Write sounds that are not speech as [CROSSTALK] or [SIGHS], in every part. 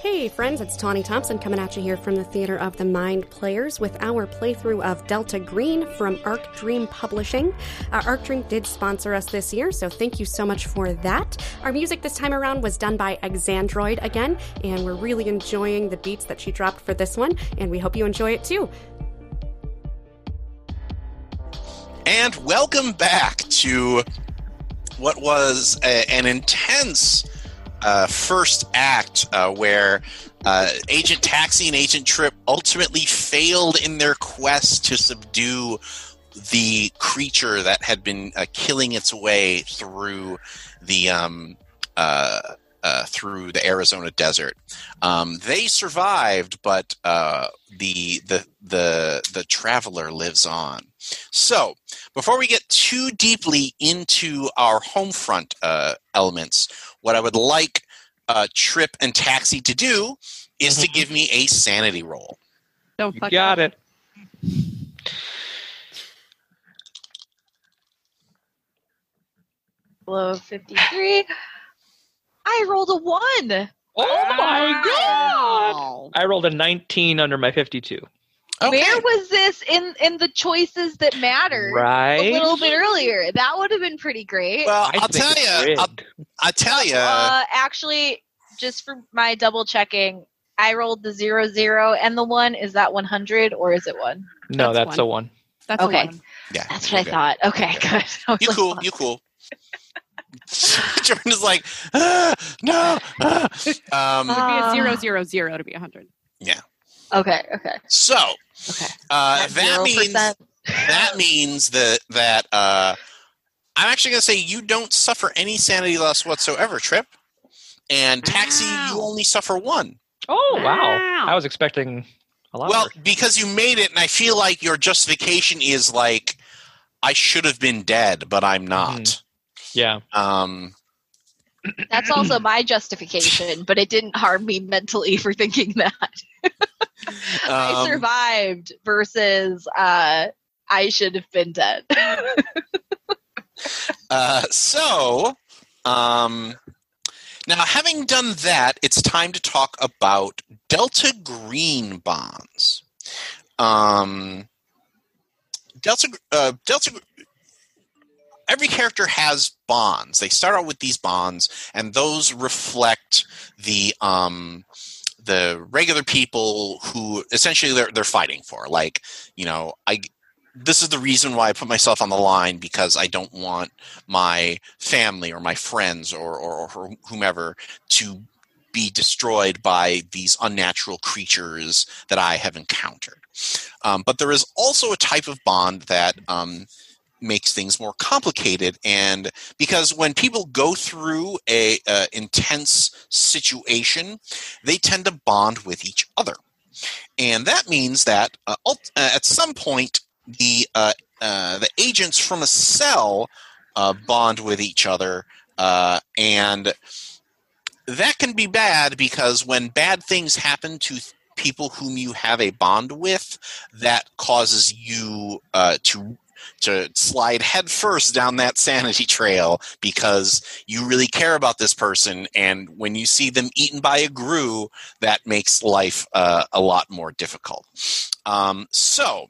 Hey friends, it's Tawny Thompson coming at you here from the Theater of the Mind Players with our playthrough of Delta Green from Arc Dream Publishing. Uh, Arc Dream did sponsor us this year, so thank you so much for that. Our music this time around was done by Exandroid again, and we're really enjoying the beats that she dropped for this one, and we hope you enjoy it too. And welcome back to what was a, an intense uh, first act uh, where uh, Agent Taxi and Agent Trip ultimately failed in their quest to subdue the creature that had been uh, killing its way through the um, uh, uh, through the Arizona desert. Um, they survived, but the the the the traveler lives on. So, before we get too deeply into our home front elements, what I would like uh, Trip and Taxi to do is to give me a sanity roll. Don't You fuck got up. it. Below 53. I rolled a one. Oh my god! I rolled a 19 under my 52. Okay. Where was this in in the choices that mattered? Right? A little bit earlier. That would have been pretty great. well, I I'll tell you. I'll, rigged. I'll tell you. Uh, actually, just for my double checking, I rolled the zero zero and the one. Is that one hundred or is it one? No, That's that's a one. That's Okay. a one. yeah, That's what I thought. Okay, [LAUGHS] good. You like, cool? You cool? [LAUGHS] Jordan is like, ah, no. ah." [LAUGHS] Um, It'd be Uh, a zero zero zero to be a hundred. Yeah. Okay, okay, so okay. uh, that means 0%. that means that that uh, I'm actually going to say you don't suffer any sanity loss whatsoever, Trip, and Taxi you only suffer one. Oh, wow. Wow. I was expecting a lot Well, more. because you made it, and I feel like your justification is like, I should have been dead, but I'm not. Yeah. Um, That's also [CLEARS THROAT] my justification, but it didn't harm me mentally for thinking that. [LAUGHS] I um, survived versus uh, I should have been dead. [LAUGHS] Uh, so, um, now having done that, it's time to talk about Delta Green bonds. Um, Delta, uh, Delta. Every character has bonds. They start out with these bonds, and those reflect the um, the regular people who essentially they're they're fighting for. Like, you know, I this is the reason why I put myself on the line because I don't want my family or my friends or, or, or whomever to be destroyed by these unnatural creatures that I have encountered. Um, but there is also a type of bond that um, makes things more complicated, and because when people go through a, uh intense situation, they tend to bond with each other, and that means that uh, uh, at some point the uh, uh, the agents from a cell uh, bond with each other, uh, and that can be bad because when bad things happen to th- people whom you have a bond with, that causes you uh, to to slide headfirst down that sanity trail because you really care about this person, and when you see them eaten by a grue, that makes life uh, a lot more difficult. Um, so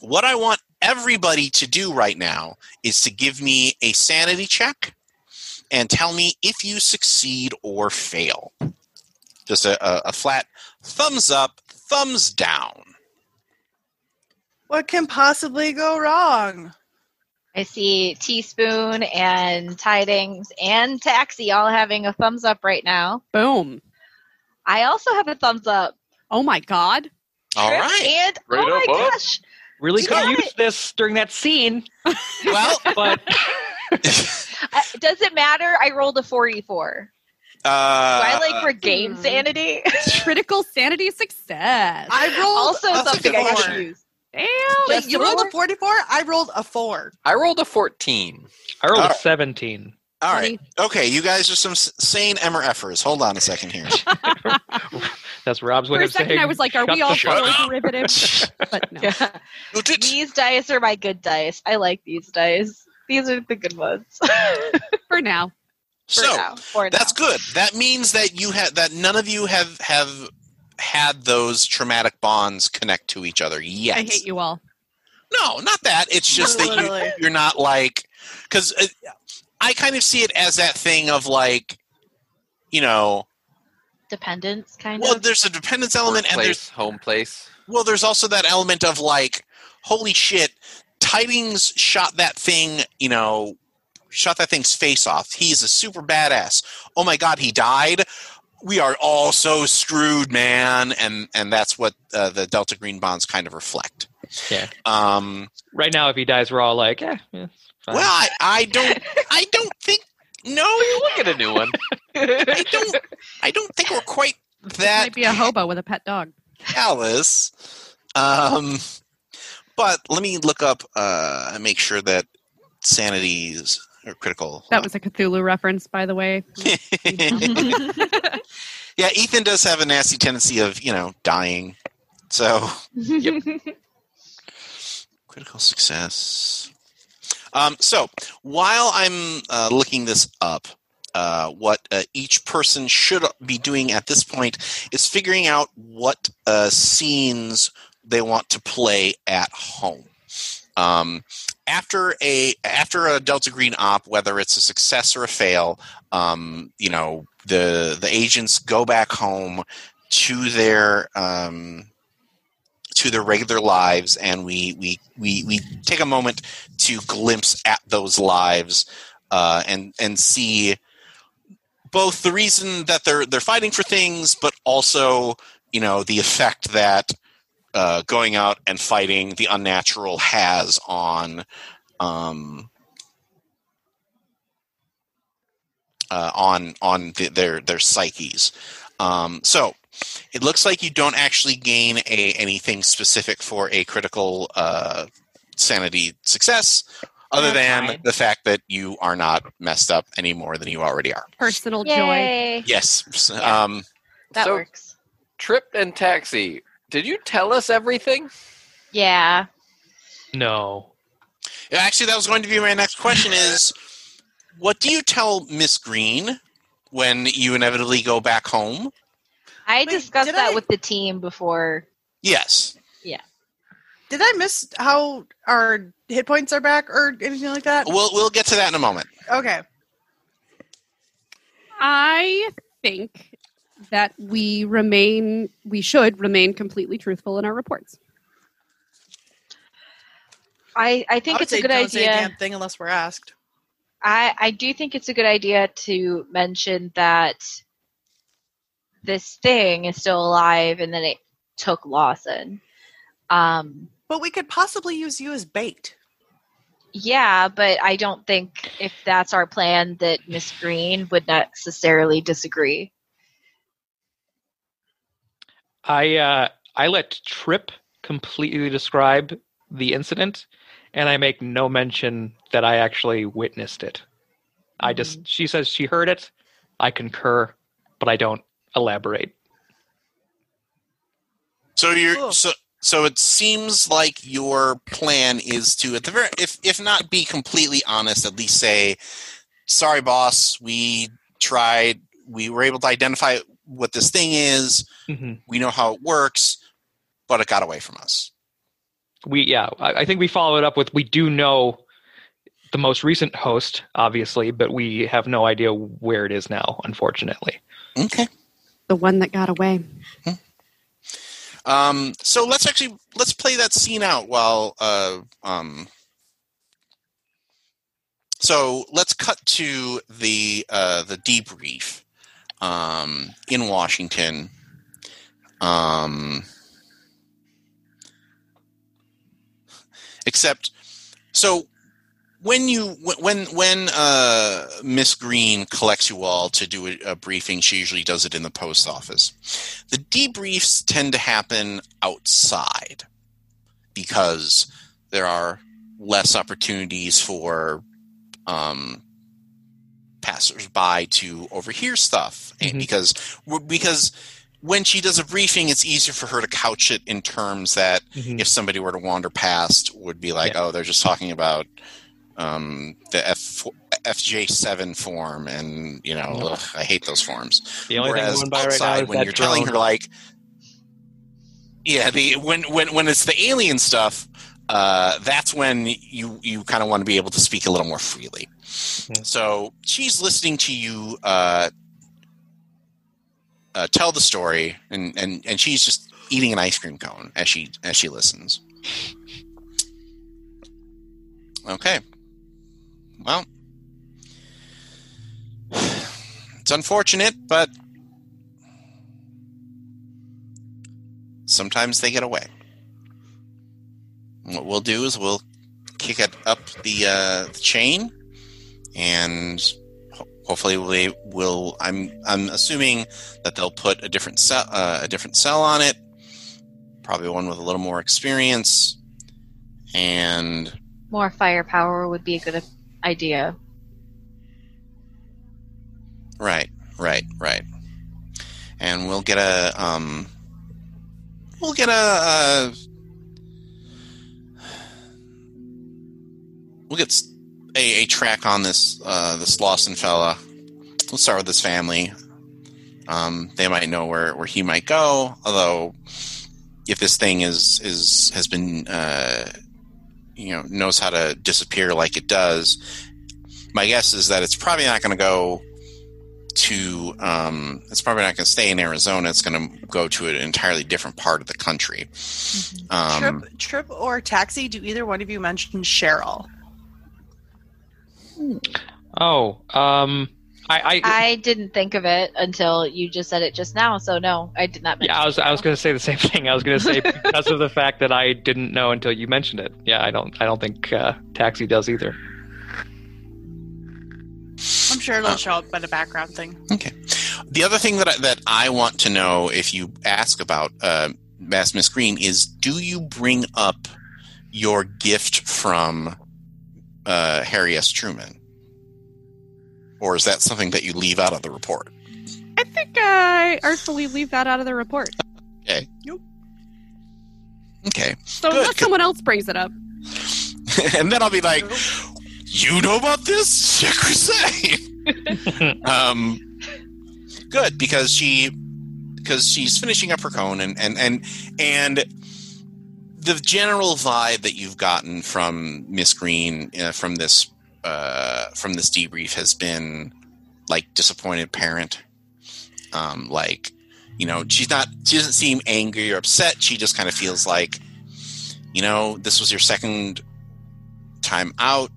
what I want everybody to do right now is to give me a sanity check and tell me if you succeed or fail. Just a, a, a flat thumbs up, thumbs down. What can possibly go wrong? I see Teaspoon and Tidings and Taxi all having a thumbs up right now. Boom. I also have a thumbs up. Oh my god. All Trip right. And Right oh my up, up. gosh, Really You could got use this during that scene, [LAUGHS] Well, [LAUGHS] but uh, does it matter? I rolled a forty-four. Do uh, I like regain hmm. sanity? Critical sanity success. I rolled also That's a something I can use. Damn. Wait, you rolled a 44? I rolled a 4. I rolled a 14. I rolled a Alright. 17. All right. Okay, you guys are some s- sane MRFers. Hold on a second here. [LAUGHS] That's Rob's way For a of saying. second, I was like, "Are we all the fuck derivatives?" [LAUGHS] But no. Yeah. These dice are my good dice. I like these dice. These are the good ones. [LAUGHS] For now, For so now. For that's now. good. That means that you have that none of you have have had those traumatic bonds connect to each other yet. I hate you all. No, not that. It's just that you, you're not like because uh, I kind of see it as that thing of like, you know, Dependence, kind well, of. Well, there's a dependence element, and there's home place. well, there's also that element of like, holy shit, Tidings shot that thing, you know, shot that thing's face off. He's a super badass. Oh my god, he died. We are all so screwed, man, and and that's what uh, the Delta Green bonds kind of reflect. Yeah. Um, Right now, if he dies, we're all like, eh, yeah, fine. well, I, I don't, I don't think. No, [LAUGHS] We'll get a new one. I don't. I don't think we're quite that Might be a hobo with a pet dog. callous. Um, but let me look up uh, and make sure that sanity's or critical. That was a Cthulhu reference, by the way. [LAUGHS] [LAUGHS] yeah, Ethan does have a nasty tendency of you know dying. So yep. [LAUGHS] critical success. Um, so while I'm uh, looking this up, uh, what uh, each person should be doing at this point is figuring out what uh, scenes they want to play at home. Um, after a after a Delta Green op, whether it's a success or a fail, um, you know the the agents go back home to their um, to their regular lives, and we we we we take a moment to glimpse at those lives uh, and and see both the reason that they're they're fighting for things, but also you know the effect that uh, going out and fighting the unnatural has on um, uh, on on the, their their psyches. Um, so it looks like you don't actually gain a anything specific for a critical uh, sanity success, other than fine. the fact that you are not messed up any more than you already are. Personal joy. Yes. Yeah. Um, That So- works. Trip and taxi. Did you tell us everything? Yeah. no. Actually, that was going to be my next question: is what do you tell Miss Green when you inevitably go back home? I Wait, discussed that I- with the team before. Yes. Yeah. Did I miss how our hit points are back or anything like that? We'll we'll get to that in a moment. Okay. I think that we remain, we should remain completely truthful in our reports. I, I think I would it's a good don't say a idea. damn thing unless we're asked. I, I do think it's a good idea to mention that this thing is still alive and then it took Lawson. Um, But we could possibly use you as bait. yeah, but I don't think if that's our plan that Miss Green would necessarily disagree. I uh, I let Trip completely describe the incident, and I make no mention that I actually witnessed it. I just she says she heard it. I concur, but I don't elaborate. So you're Cool. so so it seems like your plan is to at the very if if not be completely honest, at least say, "Sorry, boss, we tried. We were able to identify what this thing is. hmm We know how it works, but it got away from us." We yeah, I, I think we followed up with we do know the most recent host, obviously, but we have no idea where it is now, unfortunately. Okay. The one that got away. Um, so let's actually let's play that scene out while uh, um, so let's cut to the uh, the debrief um, in Washington. Um, except so when you when when uh, Miss Green collects you all to do a, a briefing, she usually does it in the post office. The debriefs tend to happen outside because there are less opportunities for um, passersby to overhear stuff and Mhm. because because when she does a briefing, it's easier for her to couch it in terms that Mhm. if somebody were to wander past, would be like, Yeah. oh, they're just talking about um, the F FJ7 form, and you know, No. ugh, I hate those forms. The only Whereas thing going by right outside, when you're telling her like, yeah, the when when when it's the alien stuff, uh, that's when you you kind of want to be able to speak a little more freely. Mhm. So she's listening to you uh, uh, tell the story, and, and and she's just eating an ice cream cone as she as she listens. Okay. Well, it's unfortunate, but sometimes they get away. What we'll do is we'll kick it up the, uh, the chain, and ho- hopefully we will. I'm I'm assuming that they'll put a different cell uh, a different cell on it, probably one with a little more experience, and More firepower would be a good idea. Right, right, right. And we'll get a um we'll get a uh we'll get a, a track on this uh this Lawson fella. We'll start with his family. Um they might know where where he might go, although if this thing is is has been uh you know knows how to disappear like it does, my guess is that it's probably not going to go to um, it's probably not going to stay in Arizona. It's going to go to an entirely different part of the country. Um, Trip, trip or taxi? Do either one of you mention Cheryl? Oh, um, I, I, I didn't think of it until you just said it just now. So no, I did not. yeah, I was, I was going to say the same [LAUGHS] thing. I was going to say because of the fact that I didn't know until you mentioned it. Yeah, I don't, I don't think uh, Taxi does either. I'm sure it'll Uh, show up by the background thing. okay. The other thing that I, that I want to know, if you ask about uh, Mass Miss Green, is do you bring up your gift from uh, Harry S. Truman, or is that something that you leave out of the report? I think I artfully leave that out of the report. Okay. Nope. Okay. So Good, unless 'cause- someone else brings it up. [LAUGHS] and then I'll be like, "You know about this, Check Crusade." [LAUGHS] um, good because she because she's finishing up her cone and and and and the general vibe that you've gotten from Miss Green uh, from this uh, from this debrief has been like disappointed parent. Um, like you know, she's not she doesn't seem angry or upset. She just kind of feels like you know this was your second time out.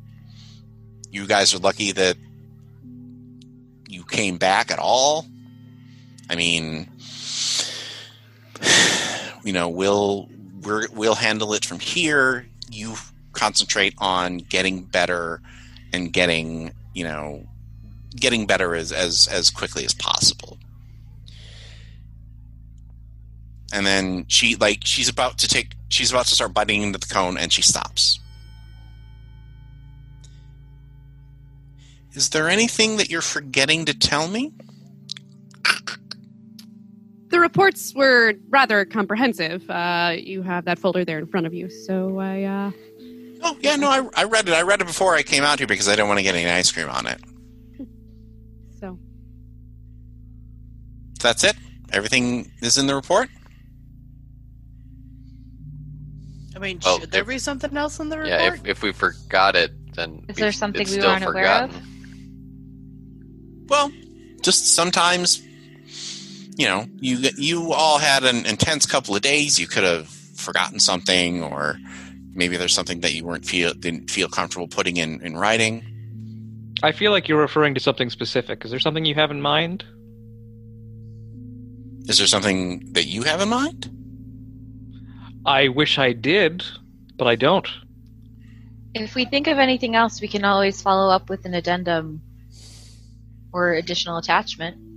You guys are lucky that you came back at all. I mean, [SIGHS] you know, we'll we're, we'll handle it from here. You concentrate on getting better and getting, you know, getting better as as as quickly as possible. And then she like she's about to take she's about to start biting into the cone and she stops. Is there anything that you're forgetting to tell me? The reports were rather comprehensive. Uh, you have that folder there in front of you. So I, uh, Oh yeah, no, I, I read it. I read it before I came out here because I didn't want to get any ice cream on it. so That's it. Everything is in the report. I mean, Well, should there if- be something else in the report? Yeah, if, if we forgot it, then Is we- there something it's we still weren't aware of? Well, just sometimes, you know, you you all had an intense couple of days. You could have forgotten something, or maybe there's something that you weren't feel didn't feel comfortable putting in in writing. I feel like you're referring to something specific. Is there something you have in mind? Is there something that you have in mind? I wish I did, but I don't. If we think of anything else, we can always follow up with an addendum or additional attachment.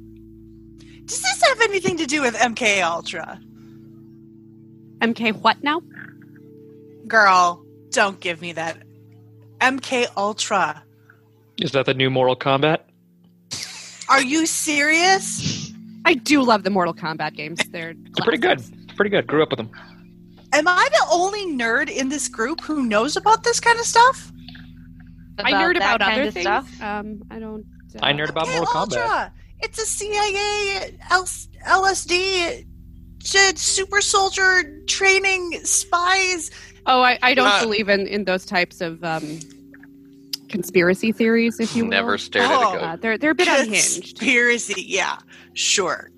Does this have anything to do with MK Ultra? MK what now? Girl, don't give me that. MK Ultra. Is that the new Mortal Kombat? Are you serious? I do love the Mortal Kombat games. They're They're pretty good. Pretty good. Grew up with them. Am I the only nerd in this group who knows about this kind of stuff? I nerd about other things. stuff. Um, I don't. Uh, I nerd about Okay, Mortal Kombat. Ultra. It's a CIA L- LSD j- super soldier training spies. Oh, I, I don't Uh, believe in in those types of um, conspiracy theories, if you will. Never stared at Oh. a Uh, goat. they're they're a bit unhinged. Conspiracy, yeah, sure.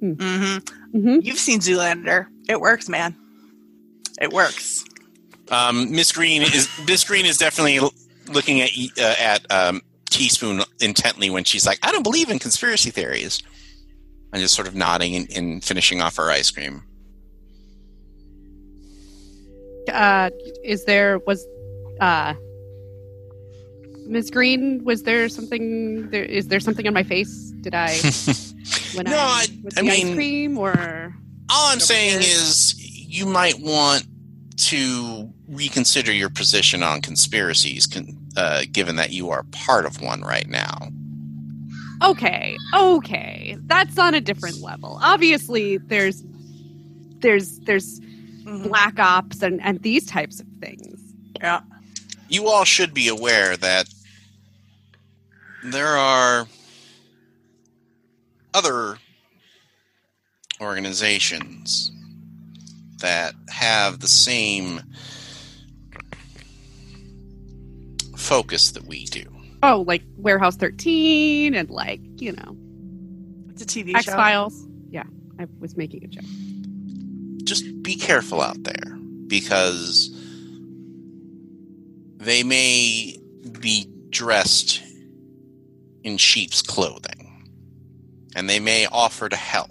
Hmm. hmm hmm You've seen Zoolander. It works, man. It works. Um, Miss Green is Miss Green is definitely looking at uh, at um, Teaspoon intently when she's like, "I don't believe in conspiracy theories," and just sort of nodding and, and finishing off her ice cream. Uh, is there was uh, Ms. Green? Was there something? There is there something on my face? Did I [LAUGHS] when No, I, I- I mean- ice cream or? All I'm saying here. is you might want to reconsider your position on conspiracies, con- uh, given that you are part of one right now. Okay, okay, that's on a different level. Obviously, there's there's there's Mhm. black ops and and these types of things. Yeah. You all should be aware that there are other organizations that have the same focus that we do. Oh, like Warehouse 13 and like you know It's a TV X show. Files. Yeah, I was making a joke. just be careful out there because they may be dressed in sheep's clothing and they may offer to help.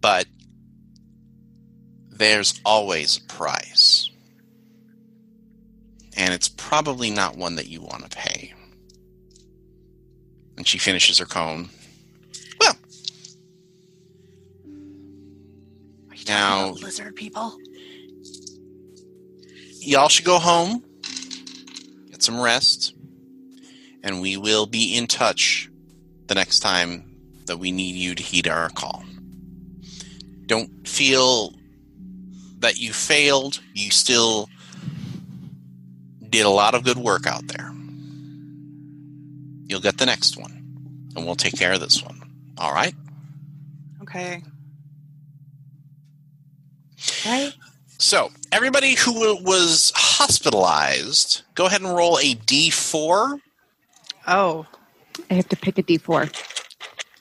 But there's always a price. And it's probably not one that you want to pay. And she finishes her cone. Well, Are you Now- lizard people. y'all should go home, get some rest, and we will be in touch the next time that we need you to heed our call. Don't feel that you failed. You still did a lot of good work out there. You'll get the next one, and we'll take care of this one. All right? Okay. Right? So, everybody who was hospitalized, go ahead and roll a d4. Oh, I have to pick a D4.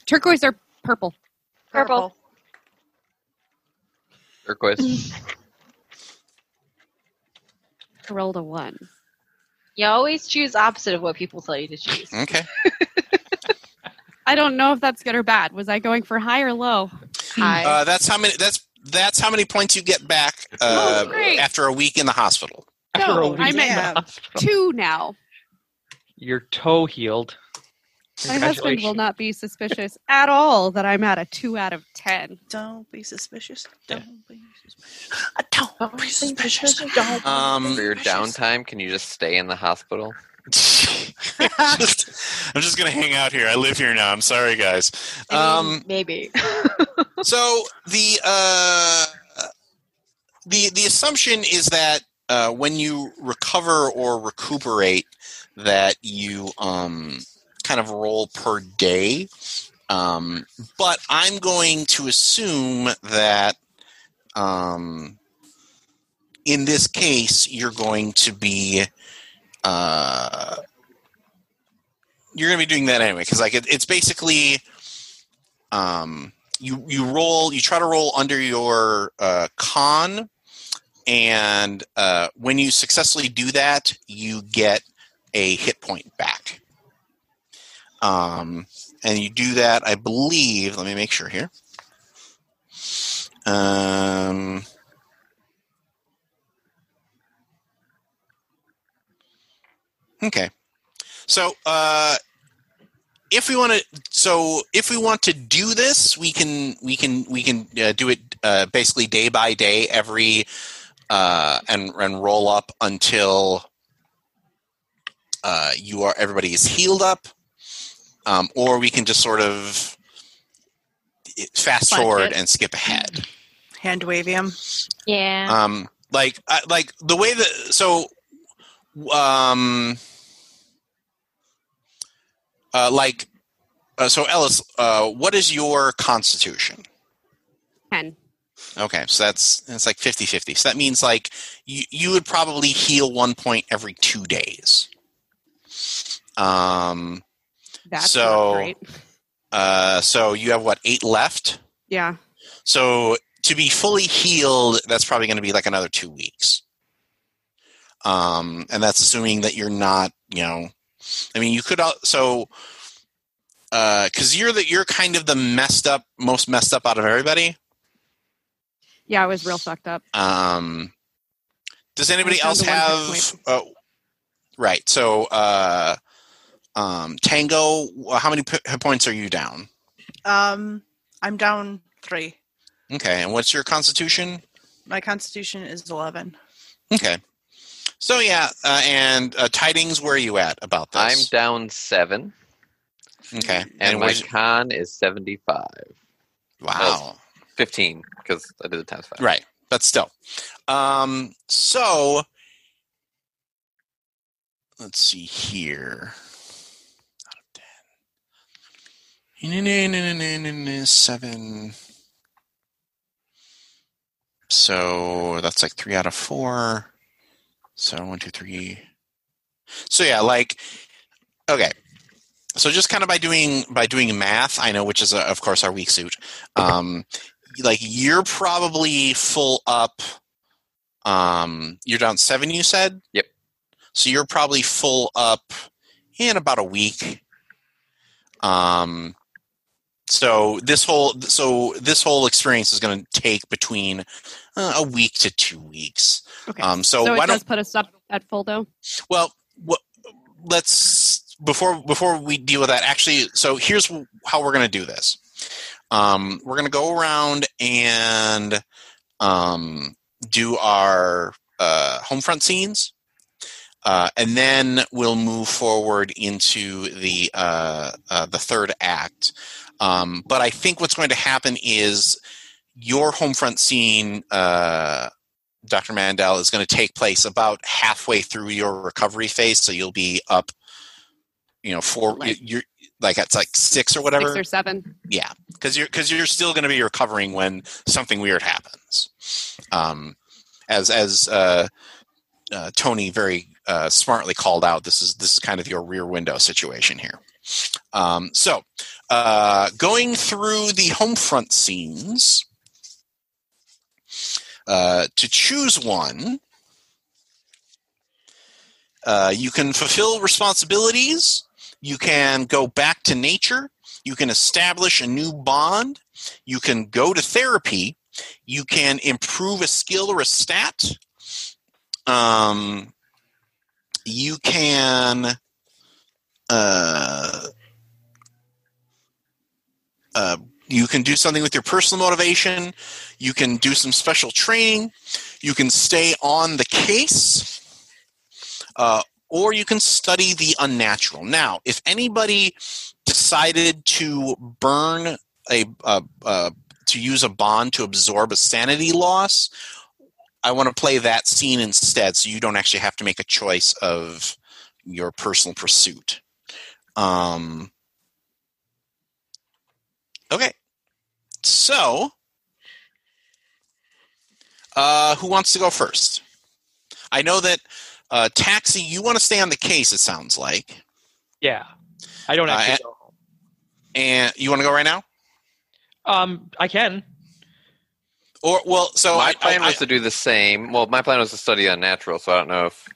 Turquoise or purple? Purple. Turquoise. I rolled a one. You always choose opposite of what people tell you to choose. Okay. [LAUGHS] I don't know if that's good or bad. Was I going for high or low? Hi. Uh, that's how many. That's that's how many points you get back uh, Oh, after a week in the hospital. No, I'm at. Two now. Your toe healed. My husband will not be suspicious at all that I'm at a two out of ten. don't be suspicious. Don't be suspicious. Uh, Don't be suspicious. Don't. be Um, For your suspicious. downtime, can you just stay in the hospital? [LAUGHS] just, I'm just gonna hang out here. I live here now. I'm sorry, guys. I mean, Um, maybe. [LAUGHS] so the uh, the the assumption is that uh, when you recover or recuperate, that you um, kind of roll per day. Um, but I'm going to assume that um, in this case, you're going to be uh, you're going to be doing that anyway because like it, it's basically um, you you roll you try to roll under your uh, con and uh, when you successfully do that you get a hit point back um, and you do that i believe let me make sure here. Um, okay. So uh, if we want to so if we want to do this we can we can we can uh, do it uh, basically day by day every uh, and and roll up until uh, you are everybody is healed up, um, or we can just sort of fast Fudge forward it. and skip ahead. Hand wavy him. Yeah. Um, like I, like the way that so um uh, like uh, so Ellis, uh, what is your constitution? 10. Okay, so that's that's like 50-50. So that means like you you would probably heal one point every two days. Um That's So- great. uh so you have what, eight left? Yeah. So to be fully healed, that's probably going to be like another two weeks. Um, and that's assuming that you're not, you know, I mean, you could so because you're the you're kind of the messed up, most messed up out of everybody. Yeah, I was real fucked up. Um, does anybody else have? Oh, right. So, uh, um, Tango, how many p- hit points are you down? Um, I'm down three. Okay, and what's your Constitution? My constitution is 11. Okay. So yeah, uh, and uh, tidings. Where are you at about this? I'm down seven, okay, and, and my where's con is 75. wow, 15, because I did it times five. right? But still, um, so let's see here. Out of ten, seven. So that's like three out of four. So one, two, three. So yeah, like okay. So just kind of by doing by doing math, I know which is uh of course our weak suit. Um, like you're probably full up. Um, you're down seven. You said. Yep. So you're probably full up in about a week. Um, so this whole so this whole experience is going to take between uh, a week to two weeks. Okay. Um, so, so why it don't does put us up at full though. well, let's before before we deal with that. Actually, so here's how we're going to do this. Um, we're going to go around and um, do our uh, home front scenes, uh, and then we'll move forward into the uh, uh, the third act. Um, but I think what's going to happen is your home front scene. Uh, Dr. Mandel is going to take place about halfway through your recovery phase, so you'll be up, you know, four. Like- You're like it's like six or whatever. Six or seven. Yeah, because you're because you're still going to be recovering when something weird happens. Um, as as uh, uh, Tony very uh, smartly called out, this is this is kind of your rear window situation here. Um, so, uh, going through the home front scenes. Uh, to choose one, uh, you can fulfill responsibilities. You can go back to nature. You can establish a new bond. You can go to therapy. You can improve a skill or a stat. Um, you can uh, uh, you can do something with your personal motivation. You can do some special training. You can stay on the case. Uh, or you can study the unnatural. Now, if anybody decided to burn a uh, uh, to use a bond to absorb a sanity loss, I want to play that scene instead, so you don't actually have to make a choice of your personal pursuit. Um, okay, so uh, who wants to go first? I know that uh, Taxi, you want to stay on the case. It sounds like, Yeah. I don't Uh, actually and- go home. and you want to go right now, Um, I can. or well, so my I, plan I, was to do the same. Well, my plan was to study unnatural, so I don't know if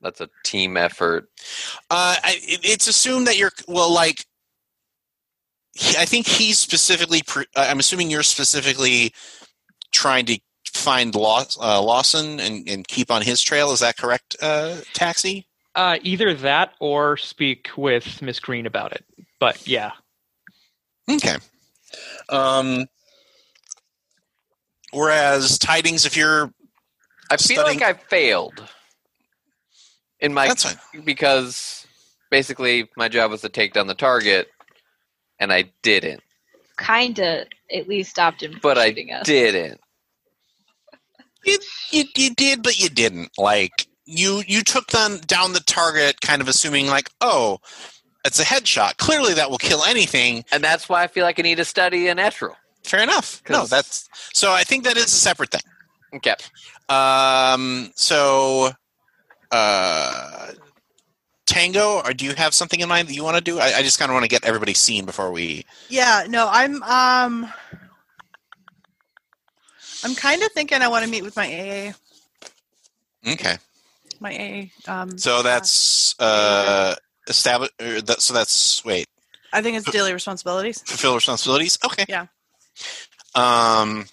that's a team effort. Uh, I, it- it's assumed that you're well, like. He- I think he's specifically. Pre- uh, I'm assuming you're specifically trying to find Law, uh, Lawson and, and keep on his trail. Is that correct, uh, Taxi? Uh, either that or speak with Miss Green about it. But yeah, Okay. Um. Whereas tidings, if you're I feel Studying- like I failed. in my That's fine. because basically my job was to take down the target, and I didn't. Kinda at least stopped him from But I us. didn't. You, you you did, but you didn't. Like you you took them down the target, kind of assuming like, oh, it's a headshot. Clearly, that will kill anything. And that's why I feel like I need to study a natural. Fair enough. No, that's so. I think that is a separate thing. Okay. Um. So, uh, Tango, or do you have something in mind that you want to do? I, I just kind of want to get everybody seen before we. Yeah, no, I'm um I'm kind of thinking I want to meet with my AA, Okay. my AA. Um, So that's uh establish. That, so that's wait. I think it's daily responsibilities. fulfill responsibilities. Okay. Yeah. Um,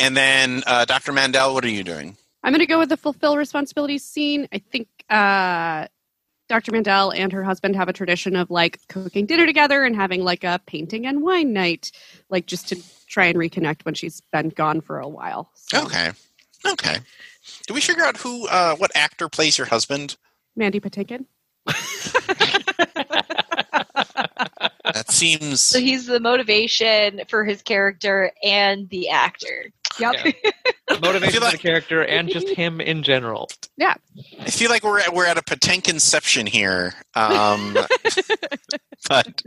and then uh, Dr. Mandel, what are you doing? I'm going to go with the fulfill responsibilities scene. I think uh, Dr. Mandel and her husband have a tradition of like cooking dinner together and having like a painting and wine night, like just to try and reconnect when she's been gone for a while. So, Okay. Okay. Do we figure out who, uh, what actor plays your husband? Mandy Patinkin. [LAUGHS] That seems. So he's the motivation for his character and the actor. Yep. I Motivation feel for like- the character and just him in general. Yeah. I feel like we're at, we're at a Patinkinception here. Um, [LAUGHS] but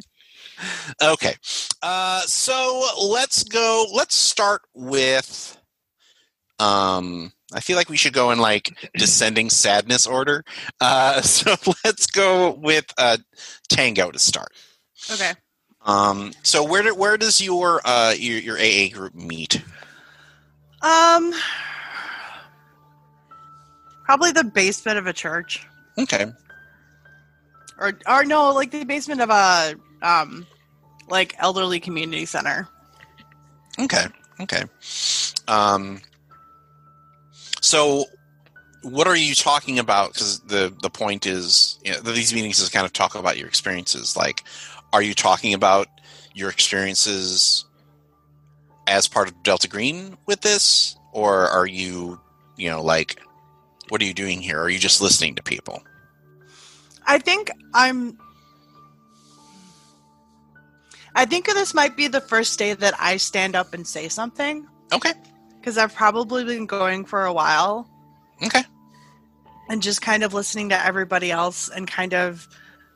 okay. Uh, so let's go. Let's start with. Um, I feel like we should go in like descending sadness order. Uh, [LAUGHS] so let's go with uh, Tango to start. Okay. Um, so where do, where does your uh your, your AA group meet? Um, probably the basement of a church, Okay. or or no, like the basement of a um, like elderly community center. Okay. Okay. Um, so what are you talking about? Because the the point is, you know, these meetings is kind of talk about your experiences. Like, are you talking about your experiences as part of Delta Green with this, or are you, you know, like, what are you doing here? Are you just listening to people? I think I'm. I think this might be the first day that I stand up and say something Okay. because I've probably been going for a while Okay. and just kind of listening to everybody else and kind of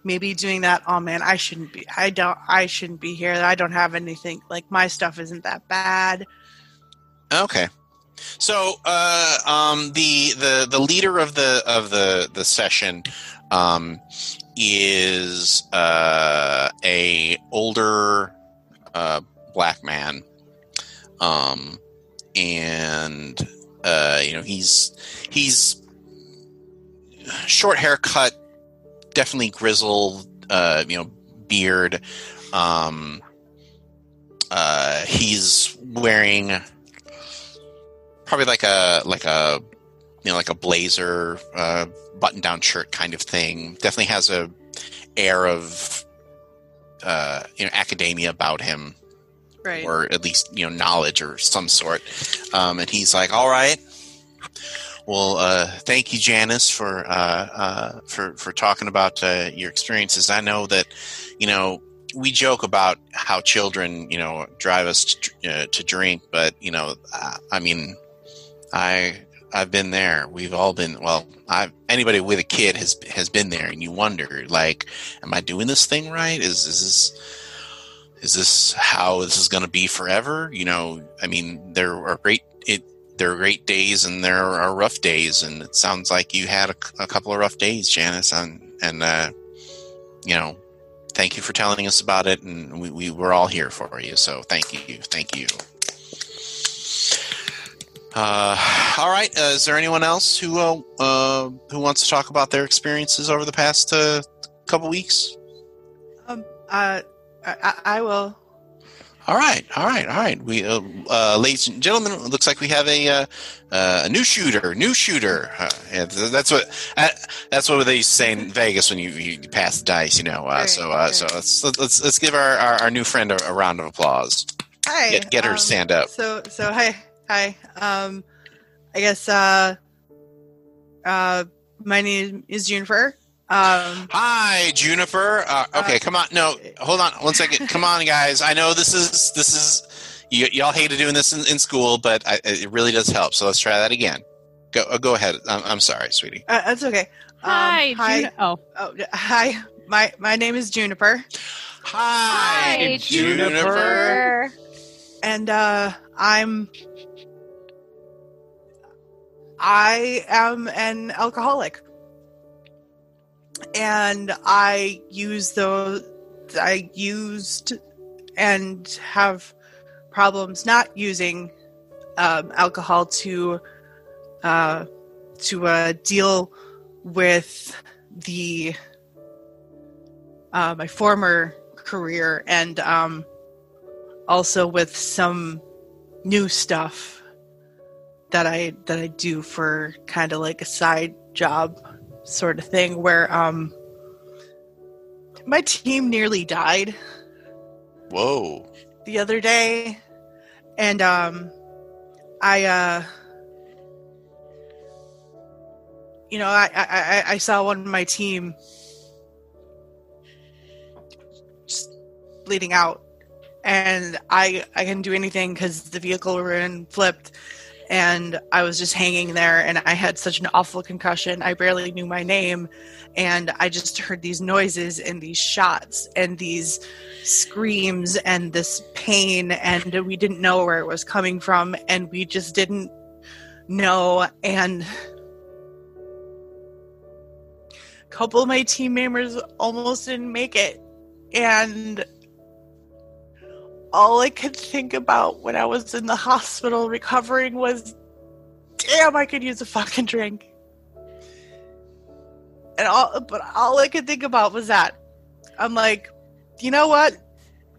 maybe doing that. Oh man, I shouldn't be. I don't. I shouldn't be here. I don't have anything. Like my stuff isn't that bad. Okay. So uh, um, the the the leader of the of the the session um, is uh, a older uh, black man, um, and uh, you know he's he's short haircut, definitely grizzled, uh, you know beard. Um, uh, he's wearing probably like a like a you know like a blazer uh, button down shirt kind of thing definitely has a air of uh, you know academia about him Right. or at least you know knowledge or some sort um, and he's like all right well uh, thank you janice for uh, uh, for for talking about uh, your experiences. I know that you know we joke about how children you know drive us to, uh, to drink but you know i mean i i've been there. We've all been well i anybody with a kid has has been there and you wonder like am i doing this thing right? Is is this is this how this is going to be forever? You know i mean there are great it there are great days and there are rough days and it sounds like you had a, a couple of rough days janice and and uh you know thank you for telling us about it and we, we were all here for you so thank you thank you uh, all right uh, is there anyone else who uh, uh, who wants to talk about their experiences over the past uh, couple weeks Um. Uh. I- I will. All right all right all right we uh, uh, ladies and gentlemen it looks like we have a uh, uh, a new shooter new shooter uh, yeah, that's what uh, that's what they say in Vegas when you, you pass the dice you know uh, Right, so uh, right. so let's let's let's give our, our, our new friend a, a round of applause Hi. get, get her um, to stand up So so hi hi. Um, I guess uh, uh, my name is Juniper. Um, Hi, Juniper. Uh, okay, Uh, come on. No, hold on one second. Come on, guys. I know this is this is y- y'all hated doing this in, in school, but I, it really does help. So let's try that again. Go uh, go ahead. I'm, I'm sorry, sweetie. uh, that's okay. Um, Hi, hi. Juna- Oh, Oh, hi. My my name is Juniper, Hi, Juniper. and uh, I'm I am an alcoholic, and I use those. I used and have problems not using um, alcohol to uh, to uh, deal with the uh, my former career and um, also with some new stuff that I that I do for kind of like a side job sort of thing where um my team nearly died. Whoa. the other day. And um I uh you know I I I- saw one of my team just bleeding out. And I I couldn't do anything because the vehicle we were in flipped and I was just hanging there and I had such an awful concussion I barely knew my name and I just heard these noises and these shots and these screams and this pain and we didn't know where it was coming from and we just didn't know and a couple of my team members almost didn't make it and all I could think about when I was in the hospital recovering was damn I could use a fucking drink and all but all I could think about was that I'm like you know what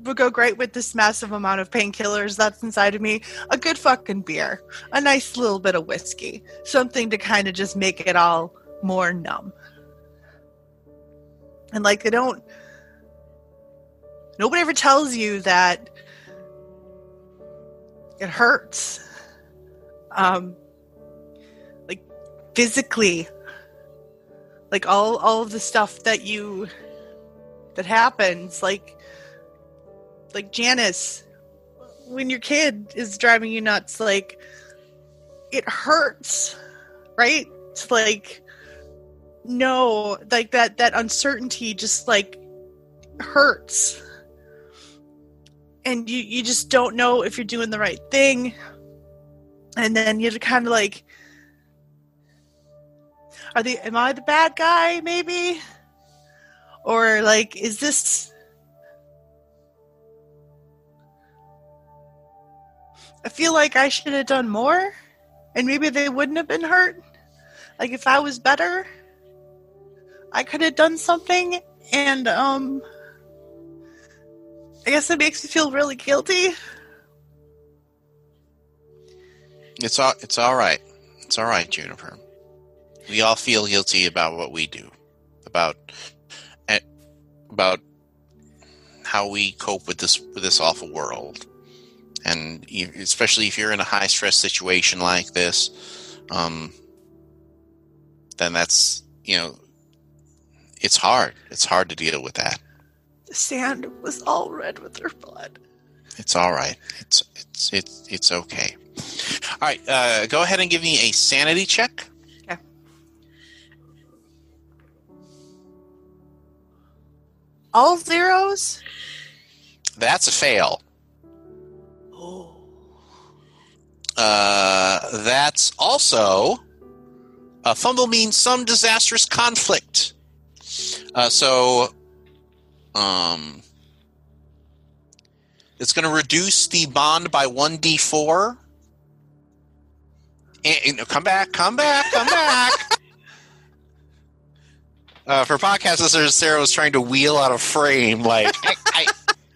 would go great with this massive amount of painkillers that's inside of me. A good fucking beer, a nice little bit of whiskey, something to kind of just make it all more numb. And like they don't, nobody ever tells you that it hurts. Um, like physically, like all all of the stuff that you that happens, like like Janice, when your kid is driving you nuts, like it hurts, right? It's like no, like that that uncertainty just like hurts. And you you just don't know if you're doing the right thing. And then you're kind of like are they am I the bad guy maybe? Or like is this I feel like I should have done more and maybe they wouldn't have been hurt. Like if I was better, I could have done something and um I guess it makes me feel really guilty. It's all it's all right. It's all right, Juniper. We all feel guilty about what we do, about eh, about how we cope with this with this awful world, and especially if you're in a high stress situation like this, um, then that's you know, it's hard. It's hard to deal with that. The sand was all red with her blood. It's all right. It's it's it's it's okay. All right, uh, go ahead and give me a sanity check. All zeros? That's a fail. Oh. Uh, that's also a fumble means some disastrous conflict. Uh, so, um, it's going to reduce the bond by one d four. And, and- come back, come back, come back. [LAUGHS] Uh, for podcast listeners, Sarah was trying to wheel out of frame. Like, [LAUGHS] I, I,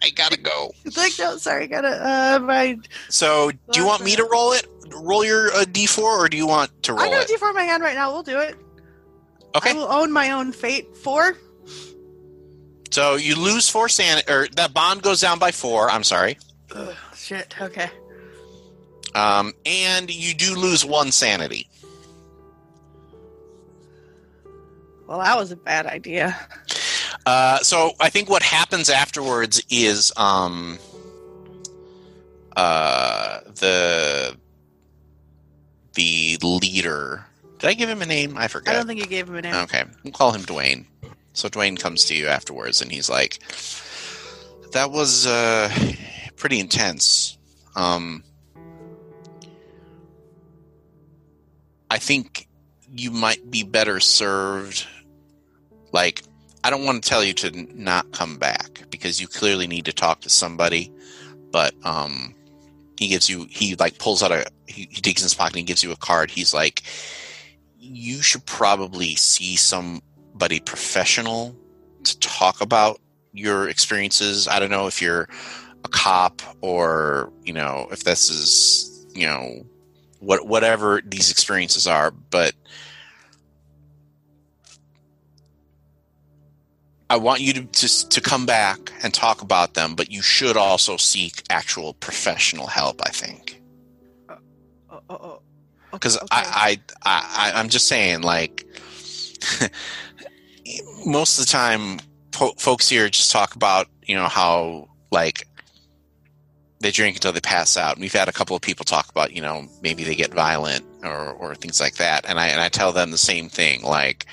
I gotta go. It's like, no, sorry, gotta, uh, my, So, do you want me to roll it? Roll your uh, d4, or do you want to I roll got it? a D4 in my hand right now. We'll do it. Okay. I will own my own fate. Four? So you lose four san, or that bond goes down by four. I'm sorry. Ugh, shit, okay. Um, and you do lose one sanity. Well, that was a bad idea. Uh, so I think what happens afterwards is um, uh, the the leader. Did I give him a name? I forgot. I don't think you gave him a name. Okay, we'll call him Dwayne. So Dwayne comes to you afterwards, and he's like, "That was uh, pretty intense. Um, I think you might be better served. Like, I don't want to tell you to not come back because you clearly need to talk to somebody, but um." He gives you. He like pulls out a. He, he digs in his pocket and gives you a card. He's like, "You should probably see some somebody professional to talk about your experiences. I don't know if you're a cop or you know if this is you know what whatever these experiences are, but I want you to just to come back and talk about them, but you should also seek actual professional help. I think Oh, oh, oh. because Okay. I, I I I'm just saying like [LAUGHS] most of the time po- folks here just talk about you know how like they drink until they pass out. And we've had a couple of people talk about you know maybe they get violent or or things like that. And I and I tell them the same thing like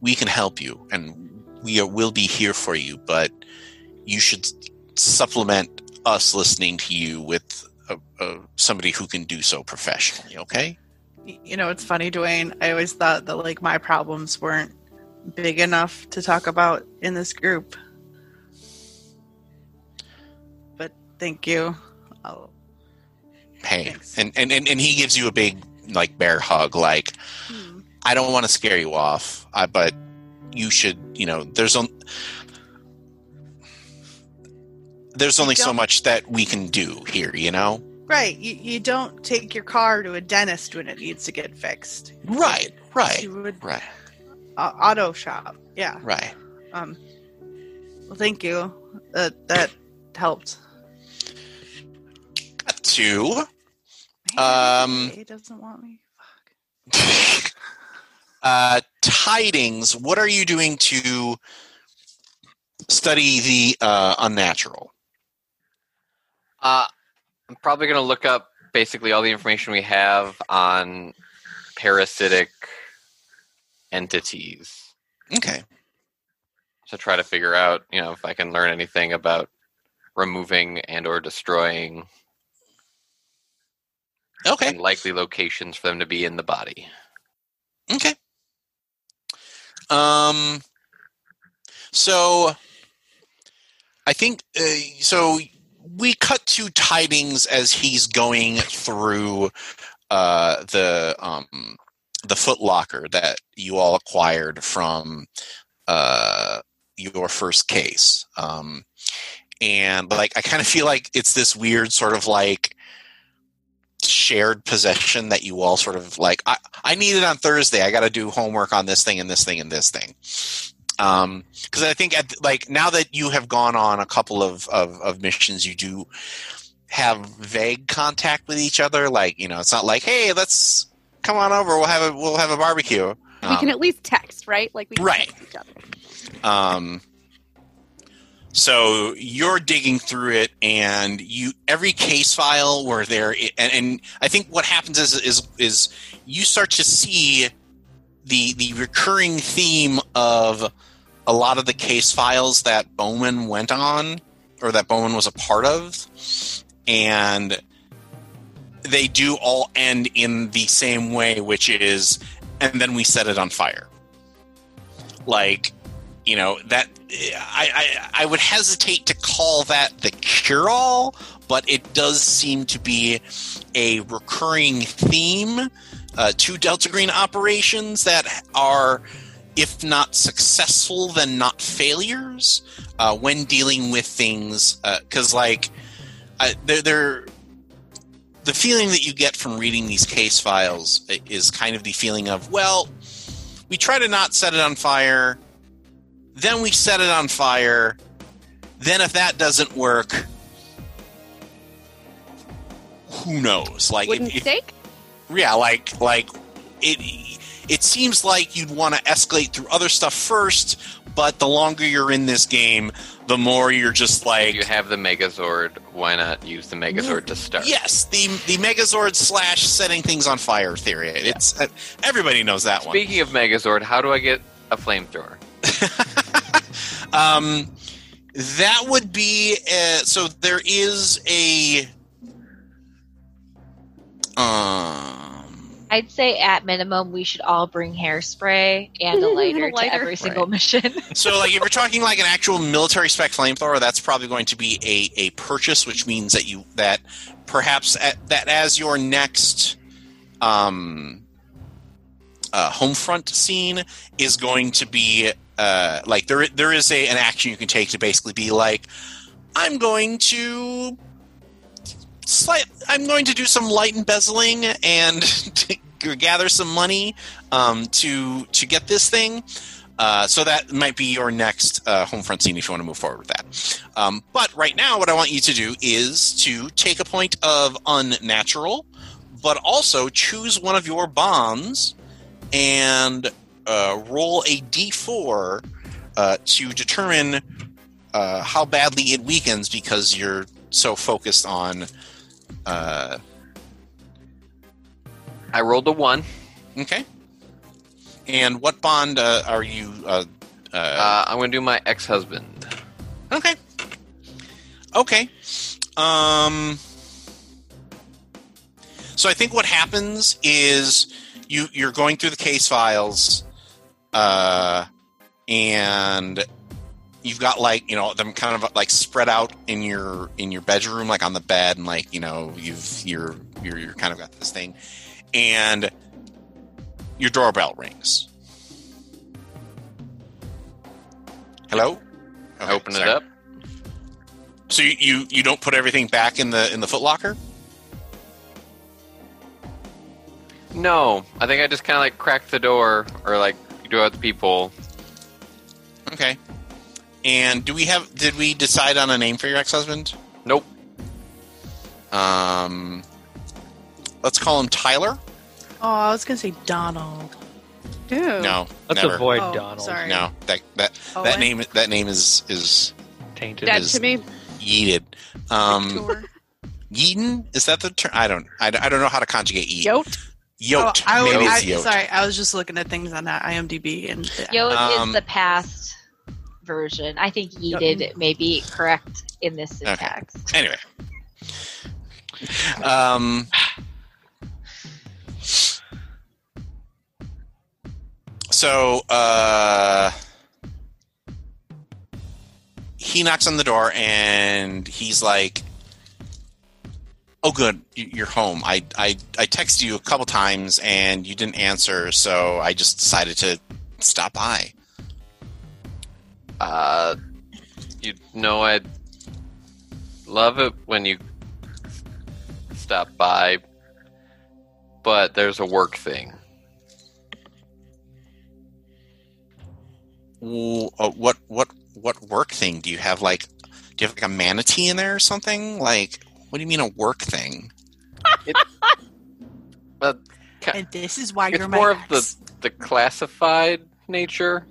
we can help you and we are, will be here for you but you should supplement us listening to you with a, a, somebody who can do so professionally okay? You know, it's funny, Dwayne. I always thought that like my problems weren't big enough to talk about in this group. But thank you. Oh, hey Thanks. and and and he gives you a big like bear hug like hmm. i don't want to scare you off I, but you should you know there's on there's only so much that we can do here you know Right. You, you don't take your car to a dentist when it needs to get fixed. right right You would right uh, auto shop. Yeah. right Um. Well, thank you. That that helped. got to Man, Um, it doesn't want me. Fuck. [LAUGHS] uh tidings what are you doing to study the uh unnatural Uh, I'm probably going to look up basically all the information we have on parasitic entities okay to try to figure out, you know, if I can learn anything about removing and or destroying okay and likely locations for them to be in the body. Okay. Um. So, I think uh, so. We cut to tidings as he's going through uh, the um, the footlocker that you all acquired from uh, your first case, um, and like I kind of feel like it's this weird sort of like shared possession that you all sort of like I, I need it on thursday. I got to do homework on this thing and this thing and this thing. Um because i think at, like now that you have gone on a couple of, of of missions you do have vague contact with each other. Like you know it's not like hey let's come on over we'll have a we'll have a barbecue we Um, can at least text, right? Like we can Right. text each other. Um, so you're digging through it, and you every case file where there, and, and I think what happens is is is you start to see the the recurring theme of a lot of the case files that Bowman went on, or that Bowman was a part of, and they do all end in the same way, which is, and then we set it on fire. Like you know that I, I I would hesitate to call that the cure all, but it does seem to be a recurring theme uh, to Delta Green operations that are, if not successful, then not failures uh, when dealing with things. Because like uh, they're, they're the feeling that you get from reading these case files is kind of the feeling of well, we try to not set it on fire then we set it on fire. Then if that doesn't work, who knows? Like, Wooden if, if- yeah, like like it. it seems like you'd want to escalate through other stuff first, but the longer you're in this game, the more you're just If like you have the Megazord, why not use the Megazord to start? Yes, the the Megazord slash setting things on fire theory. It's uh, everybody knows that one. Speaking of Megazord, how do I get a flamethrower? [LAUGHS] Um, that would be uh, so. There is a um. I'd say at minimum we should all bring hairspray and a And [LAUGHS] a lighter, lighter. to every single mission. [LAUGHS] So, like, if you're talking like an actual military spec flamethrower, that's probably going to be a, a purchase, which means that you that perhaps at, that as your next um, uh, home front scene is going to be uh, like there there is a an action you can take to basically be like, I'm going to slight I'm going to do some light embezzling and [LAUGHS] to gather some money um, to to get this thing. Uh, so that might be your next uh, home front scene if you want to move forward with that. Um, but right now, what I want you to do is to take a point of unnatural, but also choose one of your bonds and uh, roll a d4 uh, to determine uh, how badly it weakens because you're so focused on. I rolled a one. okay. And what bond uh, are you? Uh, uh, Uh, I'm going to do my ex-husband. Okay. Okay. Um. So I think what happens is you you're going through the case files, uh, and you've got like you know them kind of like spread out in your in your bedroom, like on the bed, and like you know you've you're you're, you're kind of got this thing, and your doorbell rings. Hello. Okay, open sorry. it up. So you, you you don't put everything back in the in the footlocker? No, I think I just kind of like cracked the door or like do out the people. Okay. And do we have did we decide on a name for your ex-husband? Nope. Um let's call him Tyler. Oh, I was gonna say Donald. Ew. No. Let's never. avoid Oh, Donald. sorry. No. That that Oh, that name that name is is Tainted. Dead is- to me. yeeted. Um Victor. Yeaton? Is that the term? I don't I, I don't know how to conjugate yeet. Yote. Yote. Oh, I, Maybe I, it's yote. sorry, I was just looking at things on that IMDb and Yo Um, is the past version. I think yeeted may be correct in this syntax. Anyway. Um, so uh, he knocks on the door and he's like, "Oh, good, you're home. I I I texted you a couple times and you didn't answer, so I just decided to stop by." Uh, you know, I love it when you stop by, but there's a work thing. Uh, what what what work thing do you have? Like, do you have like a manatee in there or something? Like, what do you mean a work thing? [LAUGHS] But and this is why it's you're my more of ex. the the classified nature.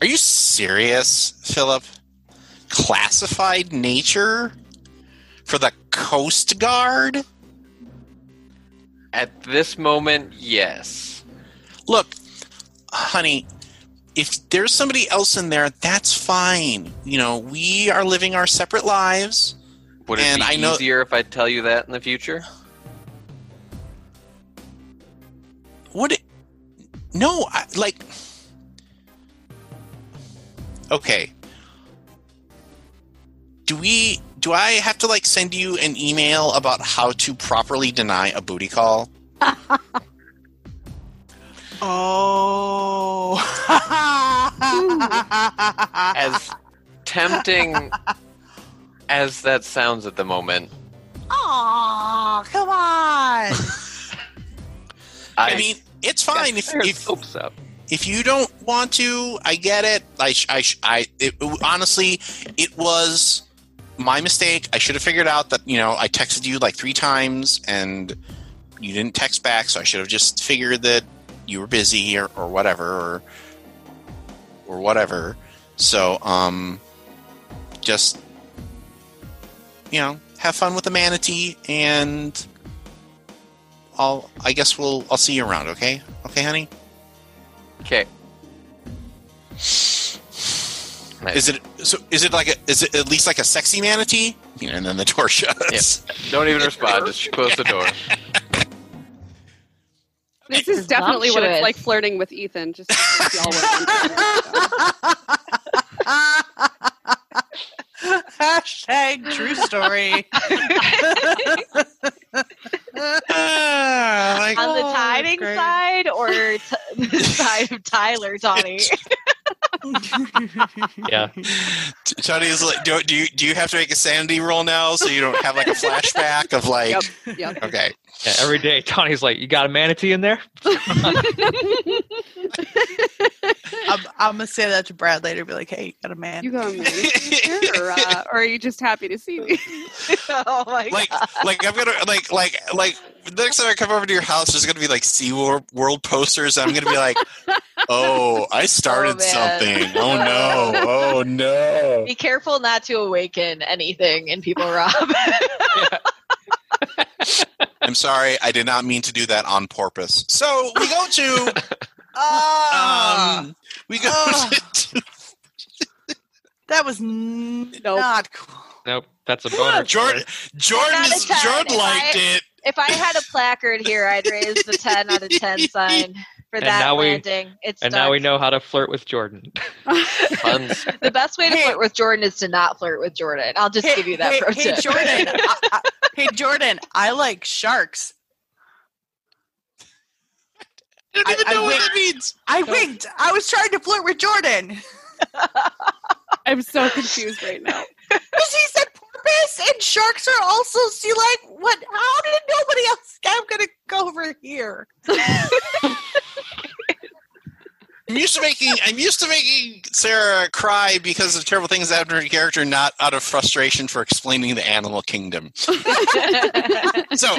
Are you serious, Philip? Classified nature for the Coast Guard? At this moment, yes. Look, honey, if there's somebody else in there, that's fine. You know, we are living our separate lives. Would it And be I know- easier if I tell you that in the future? Would it? No, I, like. Okay. Do we? Do I have to like send you an email about how to properly deny a booty call? [LAUGHS] Oh. [LAUGHS] As tempting as that sounds at the moment, oh, come on. [LAUGHS] I, mean, it's fine if, if hopes up. if you don't want to. I get it. I I I it, honestly, it was my mistake. I should have figured out that you know I texted you like three times and you didn't text back, so I should have just figured that you were busy or, or whatever or or whatever. So um, just you know, have fun with the manatee, and I'll I guess we'll I'll see you around. Okay, okay, honey. Okay. Is it so? Is it like a? Is it at least like a sexy manatee? You know, and then the door [LAUGHS] shuts. Don't even respond. Just close the door. [LAUGHS] This is definitely what it's like flirting with Ethan. Just if y'all were Hashtag true story. Ah, [LAUGHS] [LAUGHS] like, On the Oh, tiding side or [LAUGHS] t- the side of Tyler, Tawny? Yeah. T- Tony is like, do, do you do you have to make a sanity roll now so you don't have like a flashback of like? Yep. Yep. Okay. Yeah, every day, [LAUGHS] Tony's like, "You got a manatee in there?" [LAUGHS] I'm, I'm gonna say that to Brad later. Be like, hey, you got a man. You go, man. [LAUGHS] Or, uh, or are you just happy to see me? oh my like god. like I'm gonna like like like the next time I come over to your house, there's gonna be like Sea World, World posters. I'm gonna be like, oh, I started Oh, something. Oh no, oh no. Be careful not to awaken anything in people, Rob. [LAUGHS] I'm sorry, I did not mean to do that on purpose. So we go to [LAUGHS] Ah, um, we go Ah. to [LAUGHS] that was n- Nope. not cool. Nope, that's a boner. Jordan. Jordan is Jordan If liked I- it. if I had a placard here, I'd raise the 10 out of 10 sign for And that now we- it's And stuck. now we know how to flirt with Jordan. The best way to Hey. flirt with Jordan is to not flirt with Jordan. I'll just Hey, give you that hey, pro hey, tip. Jordan. I, I, hey, Jordan. I like sharks. I don't even I know what wait- that means. I winked. I was trying to flirt with Jordan. [LAUGHS] I'm so confused right now. [LAUGHS] Because he said porpoise and sharks are also sea like what how did nobody else I'm gonna go over here. [LAUGHS] I'm used to making I'm used to making Sarah cry because of terrible things that happen to her character, not out of frustration for explaining the animal kingdom. [LAUGHS] so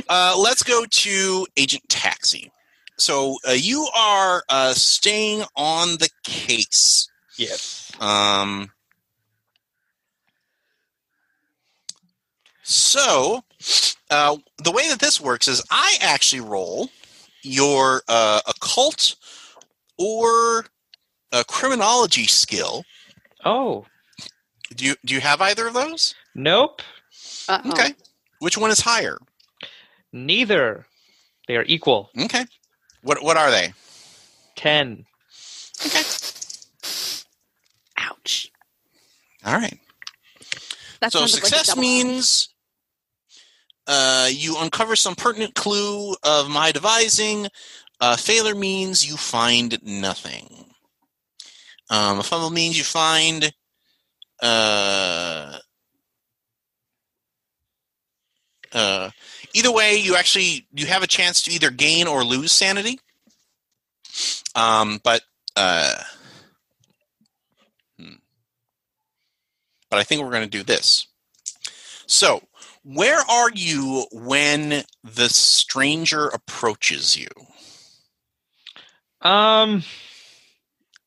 uh, let's go to Agent Taxi. So uh, you are uh, staying on the case. Yes. Um, so, uh, the way that this works is I actually roll your uh, occult or a criminology skill. Oh, Do you do you have either of those? nope. Uh-oh. Okay. Which one is higher? Neither. They are equal. Okay. What what are they? Ten. Okay. Ouch. All right. That so sounded like success means uh, you uncover some pertinent clue of my devising. Uh, failure means you find nothing. Um, a fumble means you find uh, uh, either way you actually you have a chance to either gain or lose sanity um, but uh, hmm. but i think we're going to do this so where are you when the stranger approaches you Um,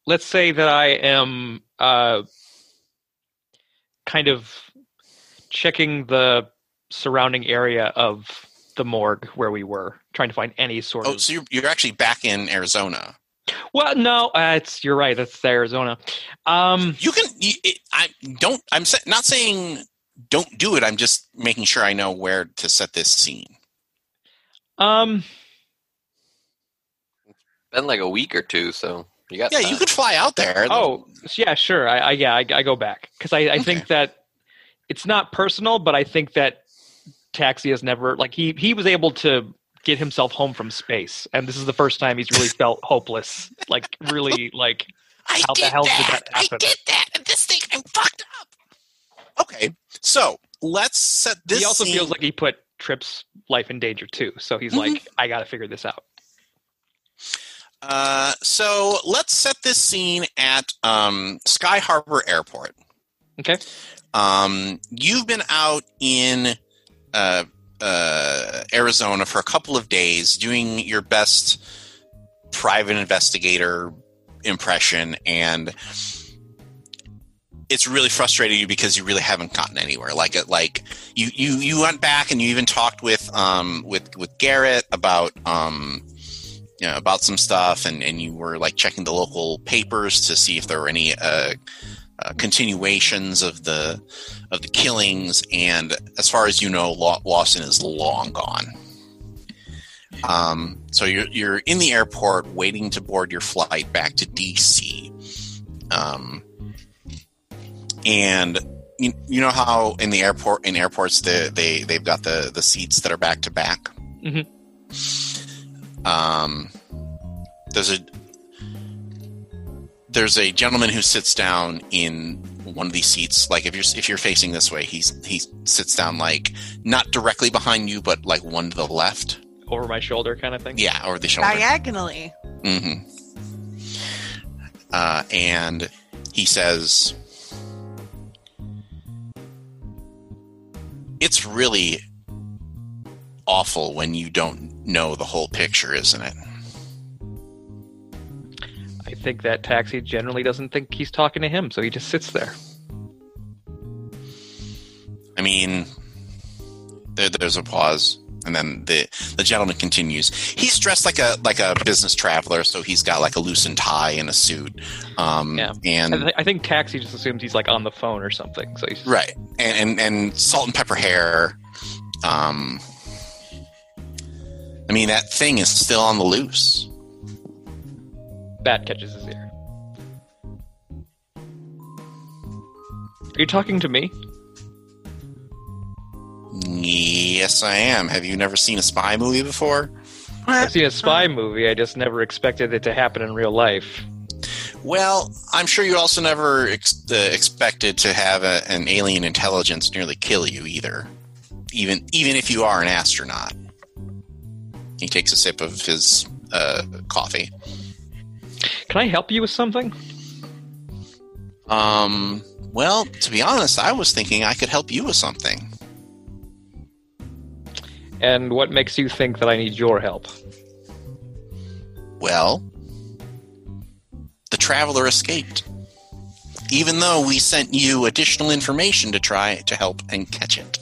let's say that I am uh, kind of checking the surrounding area of the morgue where we were, trying to find any sort oh of. so you're, you're actually back in arizona Well, no, uh, it's you're right. That's Arizona. Um, you can you, it, i don't i'm sa- not saying don't do it i'm just making sure i know where to set this scene um, Been like a week or two, so you got. yeah time. you could fly out there Oh, yeah, sure. I, I yeah, I, I go back because I, I think that it's not personal, but I think that Taxi has never like he he was able to get himself home from space, and this is the first time he's really felt hopeless. Like really, like [LAUGHS] I How the did hell did that. that happen? I did that. And this thing, I'm fucked up. Okay, so let's set this. he also scene- feels like he put Trip's life in danger too. So he's Mhm. like, I got to figure this out. Uh, so let's set this scene at um, Sky Harbor Airport. Okay. Um, you've been out in uh, uh, Arizona for a couple of days, doing your best private investigator impression, and it's really frustrating you because you really haven't gotten anywhere. Like it, like you you you went back and you even talked with um with with Garrett about um you know about some stuff, and and you were like checking the local papers to see if there were any uh, uh continuations of the of the killings, and as far as you know, Lawson is long gone. Um, so you're you're in the airport waiting to board your flight back to DC. Um, and you, you know how in the airport in airports the, they they've got the the seats that are back to back. Um, there's a there's a gentleman who sits down in one of these seats. Like if you're if you're facing this way, he's he sits down like not directly behind you, but like one to the left. Over my shoulder, kind of thing. Yeah, over the shoulder. Diagonally. Mm-hmm. Uh, and he says, "It's really awful when you don't know the whole picture, isn't it?" I think that taxi generally doesn't think he's talking to him, so he just sits there. I mean, there, there's a pause, and then the the gentleman continues. He's dressed like a like a business traveler, so he's got like a loosened tie and a suit. Um, Yeah. and I, th- I think taxi just assumes he's like on the phone or something. So he's just, right, and, and and salt and pepper hair. Um, I mean, that thing is still on the loose. bat catches his ear. Are you talking to me? Yes, I am. Have you never seen a spy movie before? I've seen a spy movie. I just never expected it to happen in real life. Well, I'm sure you also never ex- uh, expected to have a, an alien intelligence nearly kill you either, even even if you are an astronaut. He takes a sip of his uh, coffee. Can I help you with something? Um, well, to be honest, I was thinking I could help you with something. And what makes you think that I need your help? Well, the traveler escaped. Even though we sent you additional information to try to help and catch it.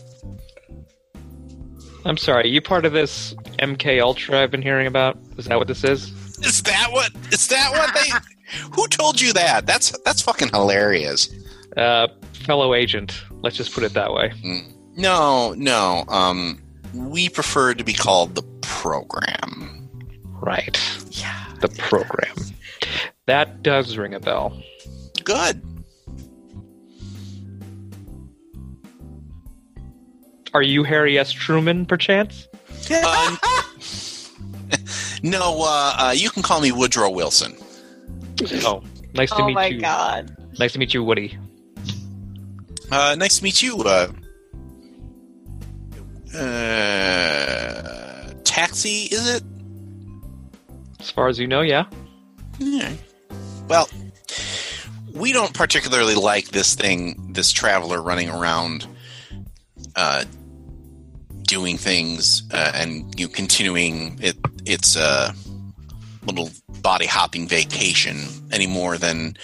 I'm sorry, you part of this MK Ultra I've been hearing about? Is that what this is? Is that what? Is that what they? [LAUGHS] Who told you that? That's that's fucking hilarious. Uh, fellow agent. Let's just put it that way. No, no. Um, we prefer to be called the program. Right. Yeah. The program. That does ring a bell. Good. Are you Harry S. Truman, perchance? Uh, [LAUGHS] no, uh, uh, you can call me Woodrow Wilson. Oh, nice to oh meet you. Oh my god. Nice to meet you, Woody. Uh, nice to meet you. Uh, uh, taxi, is it? As far as you know, yeah. Yeah. Well, we don't particularly like this thing, this traveler running around, uh, doing things uh, and you continuing it. Its uh, little body hopping vacation any more than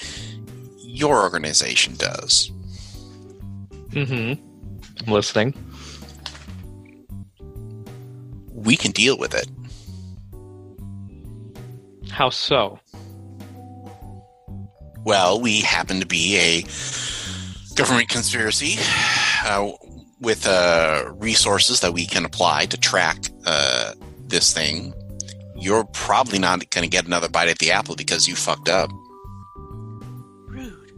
your organization does. Mm-hmm. I'm listening. We can deal with it. How so? Well, we happen to be a government conspiracy uh, with uh, resources that we can apply to track uh, this thing. You're probably not going to get another bite at the apple because you fucked up. Rude.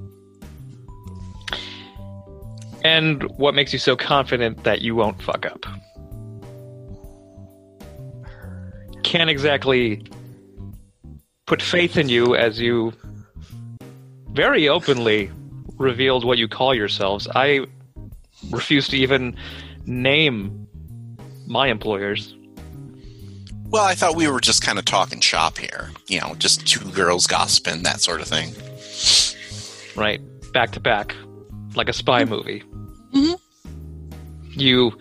And what makes you so confident that you won't fuck up? Can't exactly put faith in you as you very openly revealed what you call yourselves. I refuse to even name my employers. Well, I thought we were just kind of talking shop here. You know, just two girls gossiping, that sort of thing. Right, back to back, like a spy hmm. movie. Mm-hmm. You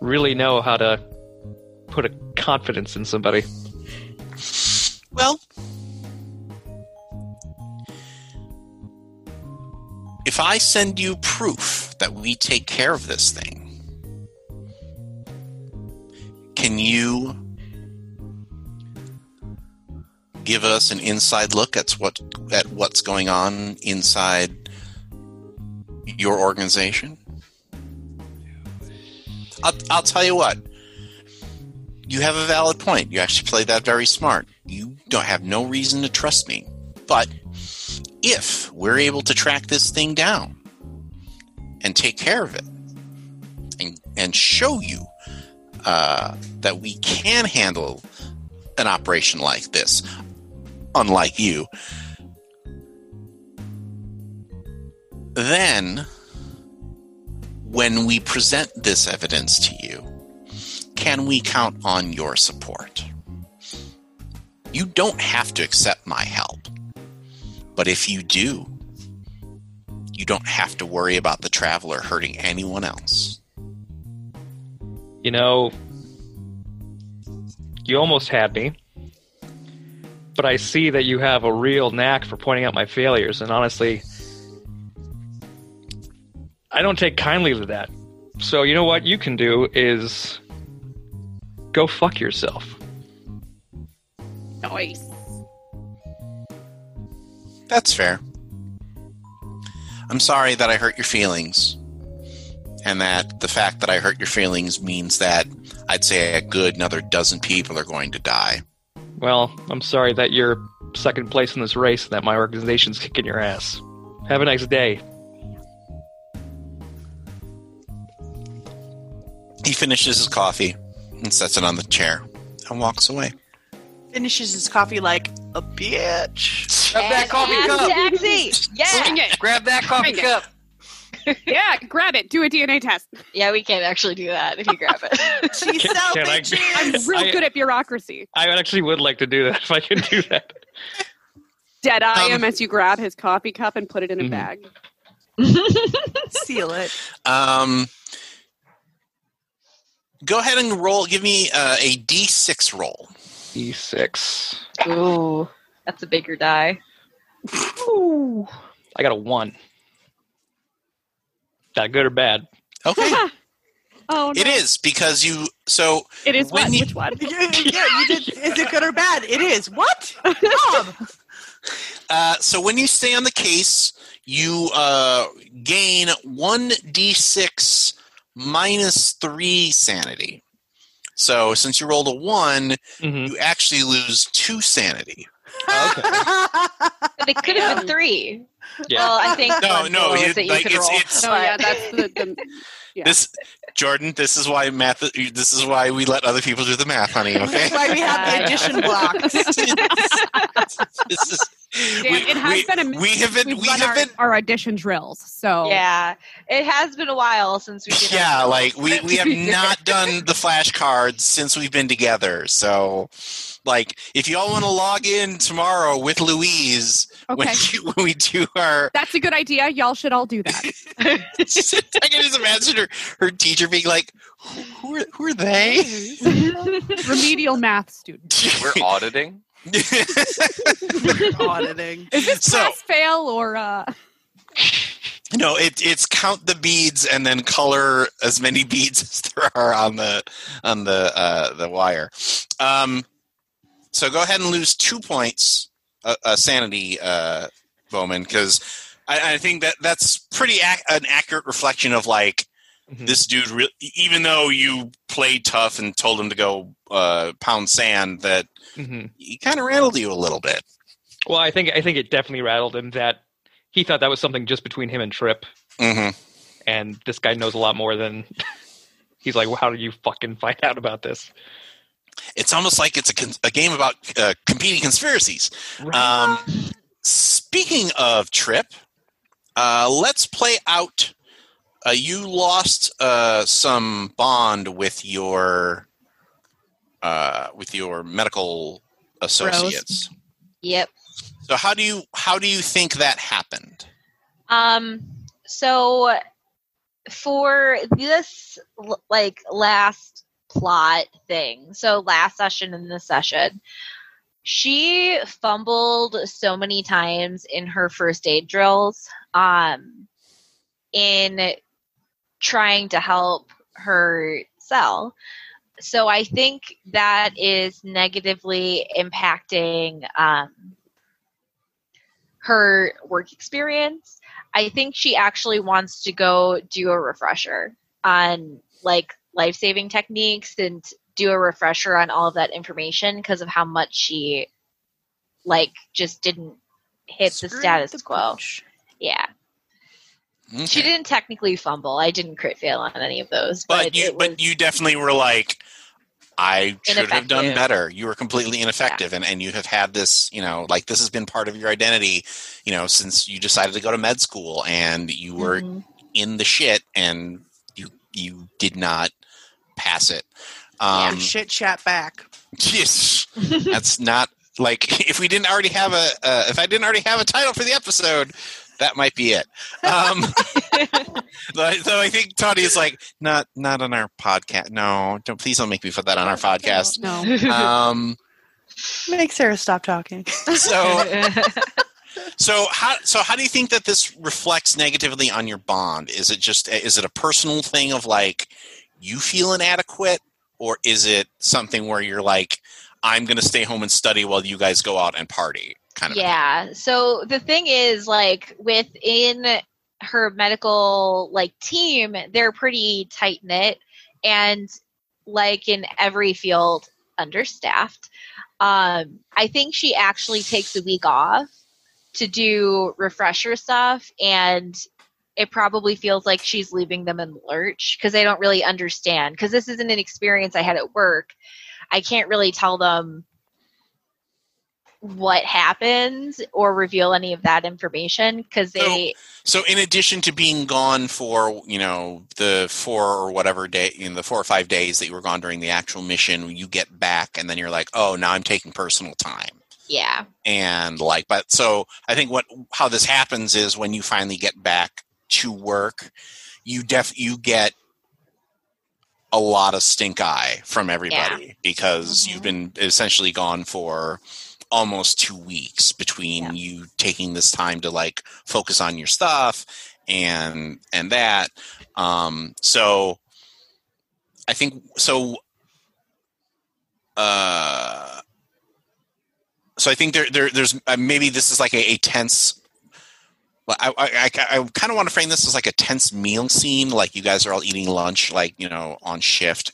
really know how to put a confidence in somebody. Well, if I send you proof that we take care of this thing, can you give us an inside look at what at what's going on inside your organization? I'll, I'll tell you what. You have a valid point. You actually play that very smart. You don't have no reason to trust me. But if we're able to track this thing down and take care of it and, and show you uh, that we can handle an operation like this, unlike you, then when we present this evidence to you, can we count on your support? You don't have to accept my help. But if you do, you don't have to worry about the traveler hurting anyone else. You know, you almost had me. But I see that you have a real knack for pointing out my failures, and honestly, I don't take kindly to that. So, you know what you can do is go fuck yourself. Nice. That's fair. I'm sorry that I hurt your feelings. And that the fact that I hurt your feelings means that I'd say a good another dozen people are going to die. Well, I'm sorry that you're second place in this race and that my organization's kicking your ass. Have a nice day. He finishes his coffee and sets it on the chair and walks away. Finishes his coffee like a bitch. Grab that coffee cup. Taxi. Yeah. Bring it. Grab that coffee Bring it. cup. Yeah, grab it. Do a DNA test. Yeah, we can't actually do that if you grab it. [LAUGHS] She's Can- so can I- bitchy. I'm real I- good at bureaucracy. I actually would like to do that [LAUGHS] if I can do that. Dead eye Um, him as you grab his coffee cup and put it in a Mhm. bag. Seal it. Um, go ahead and roll. Give me uh, a d6 roll. E6. Ooh, that's a bigger die. Ooh. I got a 1. That good or bad? Okay. [LAUGHS] oh, no. It is because you. So It is When what? you- Which one? [LAUGHS] yeah, you did. Is it [LAUGHS] good or bad? It is. What? Bob. Uh, so when you stay on the case, you uh, gain one d6 minus three sanity. So since you rolled a one, hmm you actually lose two sanity. But it could have been three. Yeah. Well, I think No, no, roll you- that you like, could it's- it's- Oh, yeah, that's the. the yeah. This, Jordan, this is why math. This is why we let other people do the math, honey. Okay. That's why we have the addition [LAUGHS] blocks. this is. Damn, we, it has we- been a minute we have been. We've We run have our, been. our audition drills, so Yeah, it has been a while since we did. Yeah, like we, we have [LAUGHS] not done the flashcards since we've been together. So, like, if y'all want to log in tomorrow with Louise when, okay. you, [LAUGHS] when we do our, That's a good idea. Y'all should all do that. [LAUGHS] [LAUGHS] I can just imagine her, her teacher being like, "Who, who are who are they?" Remedial math student. We're auditing. Auditing. Is this So- pass fail or uh no, it, it's count the beads and then color as many beads as there are on the on the uh, the wire. Um, so go ahead and lose two points, uh, uh, sanity, uh, Bowman, because I, I think that that's pretty ac- an accurate reflection of like Mhm. this dude. Re- even though you played tough and told him to go uh, pound sand, that hmm he kind of rattled you a little bit. Well, I think I think it definitely rattled him that he thought that was something just between him and Trip, hmm and this guy knows a lot more than. [LAUGHS] He's like, well, how did you fucking find out about this? It's almost like it's a, a game about uh, competing conspiracies. Right. Um, speaking of Trip, uh, let's play out. Uh, you lost uh, some bond with your uh, with your medical associates. Yep. So how do you how do you think that happened? Um. So for this like last plot thing, so last session and this session, she fumbled so many times in her first aid drills, um, in trying to help her cell. So I think that is negatively impacting um, her work experience. I think she actually wants to go do a refresher on like life saving techniques and do a refresher on all of that information because of how much she like just didn't hit the status the quo. pooch. Yeah. Okay. She didn't technically fumble. I didn't crit fail on any of those, but, but you but you definitely were like i should have done better you were completely ineffective and, and you have had this you know like this has been part of your identity you know since you decided to go to med school and you were Mhm. in the shit and you you did not pass it Yeah, um Shit chat back. [LAUGHS] yes that's not like if we didn't already have a uh, if i didn't already have a title for the episode that might be it um [LAUGHS] Like, so I think Tony is like, not not on our podcast. No, don't please don't make me put that on our podcast. [LAUGHS] No. Um, Make Sarah stop talking. so so how so how do you think that this reflects negatively on your bond? Is it just is it a personal thing of like you feel inadequate, or is it something where you're like, I'm going to stay home and study while you guys go out and party? Kind of. yeah. So the thing is, like within her medical like team, they're pretty tight knit, and like in every field, understaffed. Um, I think she actually takes a week off to do refresher stuff, and it probably feels like she's leaving them in the lurch because they don't really understand. Because this isn't an experience I had at work. I can't really tell them what happens or reveal any of that information because they So in addition to being gone for you know the four or whatever day, in the four or five days that you were gone during the actual mission, you get back and then you're like, oh, now I'm taking personal time, yeah and like, but so I think what how this happens is when you finally get back to work, you def you get a lot of stink eye from everybody because Mhm. you've been essentially gone for almost two weeks between Yeah. you taking this time to like focus on your stuff and and that um so i think so uh so i think there, there there's uh, maybe this is like a, a tense I, I, I, I kind of want to frame this as like a tense meal scene. Like you guys are all eating lunch, like you know, on shift,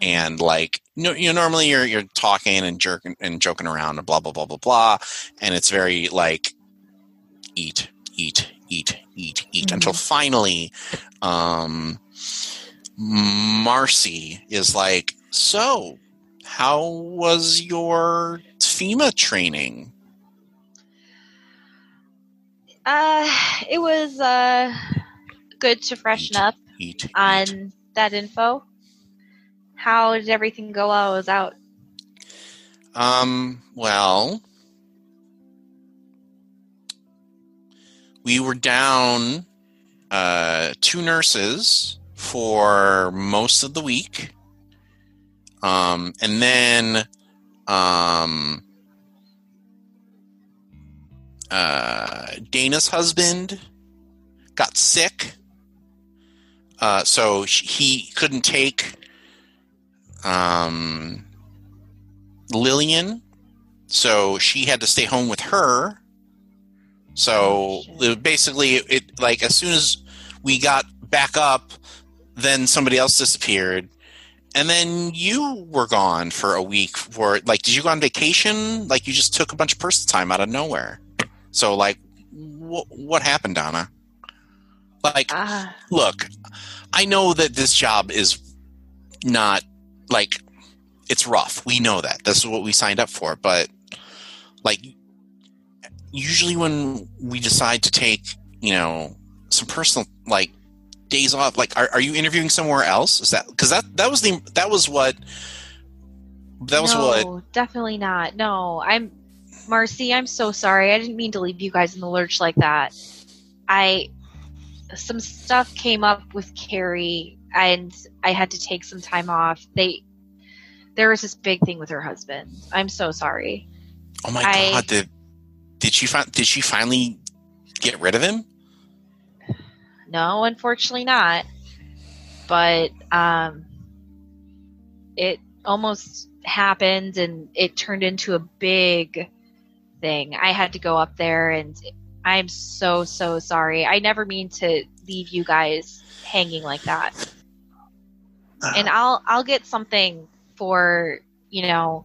and like you know, you know normally you're you're talking and jerking and joking around and blah blah blah blah blah, and it's very like eat eat eat eat eat until finally, um, Marcy is like, so how was your FEMA training? Uh it was uh good to freshen up Eat, eat. on that info how did everything go while i was out Um, well, we were down uh, two nurses for most of the week. Um, and then um, uh, Dana's husband got sick. Uh, so sh- he couldn't take um, Lillian, so she had to stay home with her. So it, basically, it like as soon as we got back up, then somebody else disappeared, and then you were gone for a week. For like, did you go on vacation? Like, you just took a bunch of personal time out of nowhere. So, like, wh- what happened, Donna? Like, ah look, I know that this job is not like it's rough. We know that. This is what we signed up for. But like, usually when we decide to take, you know, some personal like days off, like, are, are you interviewing somewhere else? Is that because that that was the that was what that was no, what definitely not no i'm marcy i'm so sorry i didn't mean to leave you guys in the lurch like that i some stuff came up with Carrie, and I had to take some time off. They there was this big thing with her husband. I'm so sorry. Oh my I- god! Did did she fi- did she finally get rid of him? No, unfortunately not. But um, it almost happened, and it turned into a big thing. I had to go up there, and I'm so so sorry. I never mean to leave you guys hanging like that. and I'll I'll get something for you know.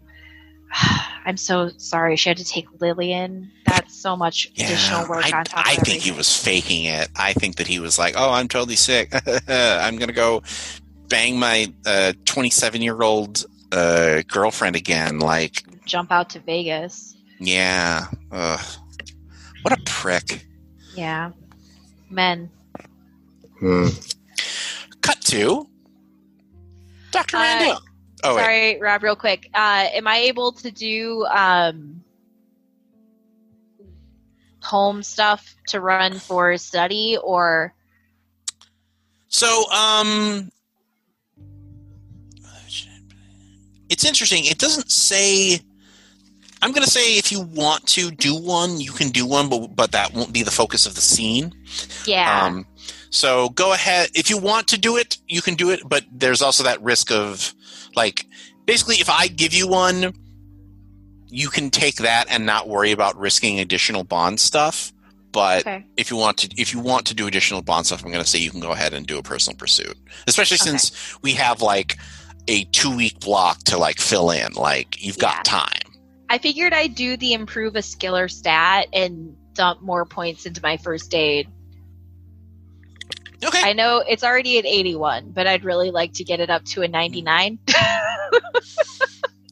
[SIGHS] I'm so sorry. She had to take Lillian. That's so much additional work I, on top. I think he was faking it. I think that he was like, "Oh, I'm totally sick. [LAUGHS] I'm gonna go bang my 27 year old uh, girlfriend again." Like, jump out to Vegas. Yeah, ugh. what a prick. Yeah, men. Cut to Doctor Uh, Mandel. Oh wait, Sorry, Rob. Real quick, uh, am I able to do um, home stuff to run for study or? So, um, it's interesting. It doesn't say. I'm going to say if you want to do one, you can do one, but but that won't be the focus of the scene. Yeah. Um, so go ahead. If you want to do it, you can do it, but there's also that risk of, like, basically, if I give you one, you can take that and not worry about risking additional bond stuff. But okay. if you want to if you want to do additional bond stuff i'm going to say you can go ahead and do a personal pursuit especially Okay. since we have like a two week block to like fill in like you've got time I figured I'd do the improve a skill or stat and dump more points into my first aid. okay I know it's already at 81, but I'd really like to get it up to a 99. [LAUGHS]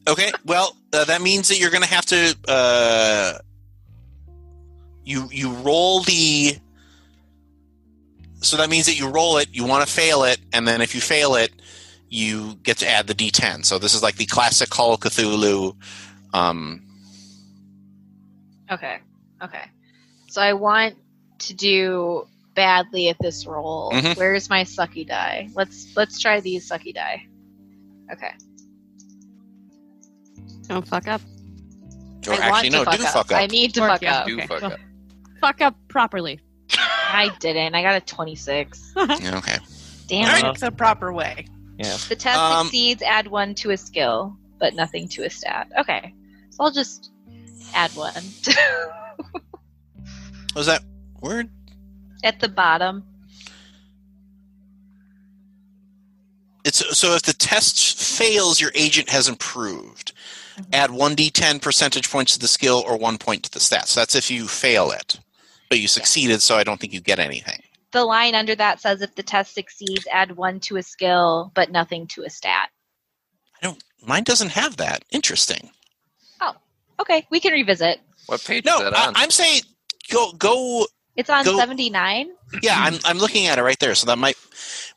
okay well uh, that means that you're going to have to uh you you roll the so that means that you roll it you want to fail it and then if you fail it you get to add the d10 so this is like the classic call of cthulhu um Okay. Okay. So I want to do badly at this roll. Mhm. Where's my sucky die? Let's let's try these sucky die. Okay. Don't fuck up. or I actually want no to fuck do up. fuck up I need to Or- fuck yeah. up. Do Okay. fuck Well- up. Fuck up properly. [LAUGHS] I didn't. I got a 26. Okay Damn. All right. it. It's the proper way. Yeah. The test Um, succeeds, add one to a skill, but nothing to a stat. Okay. So I'll just add one [LAUGHS] was that word at the bottom. It's so if the test fails, your agent has improved. Mm-hmm. Add one d10 percentage points to the skill or one point to the stat. So that's if you fail it, but you succeeded. So I don't think you get anything. The line under that says if the test succeeds, add one to a skill, but nothing to a stat. I don't. Mine doesn't have that. Interesting. Okay, we can revisit. What page No, is that I, on? I'm saying go go. It's on 79. Yeah, I'm I'm looking at it right there. So that might.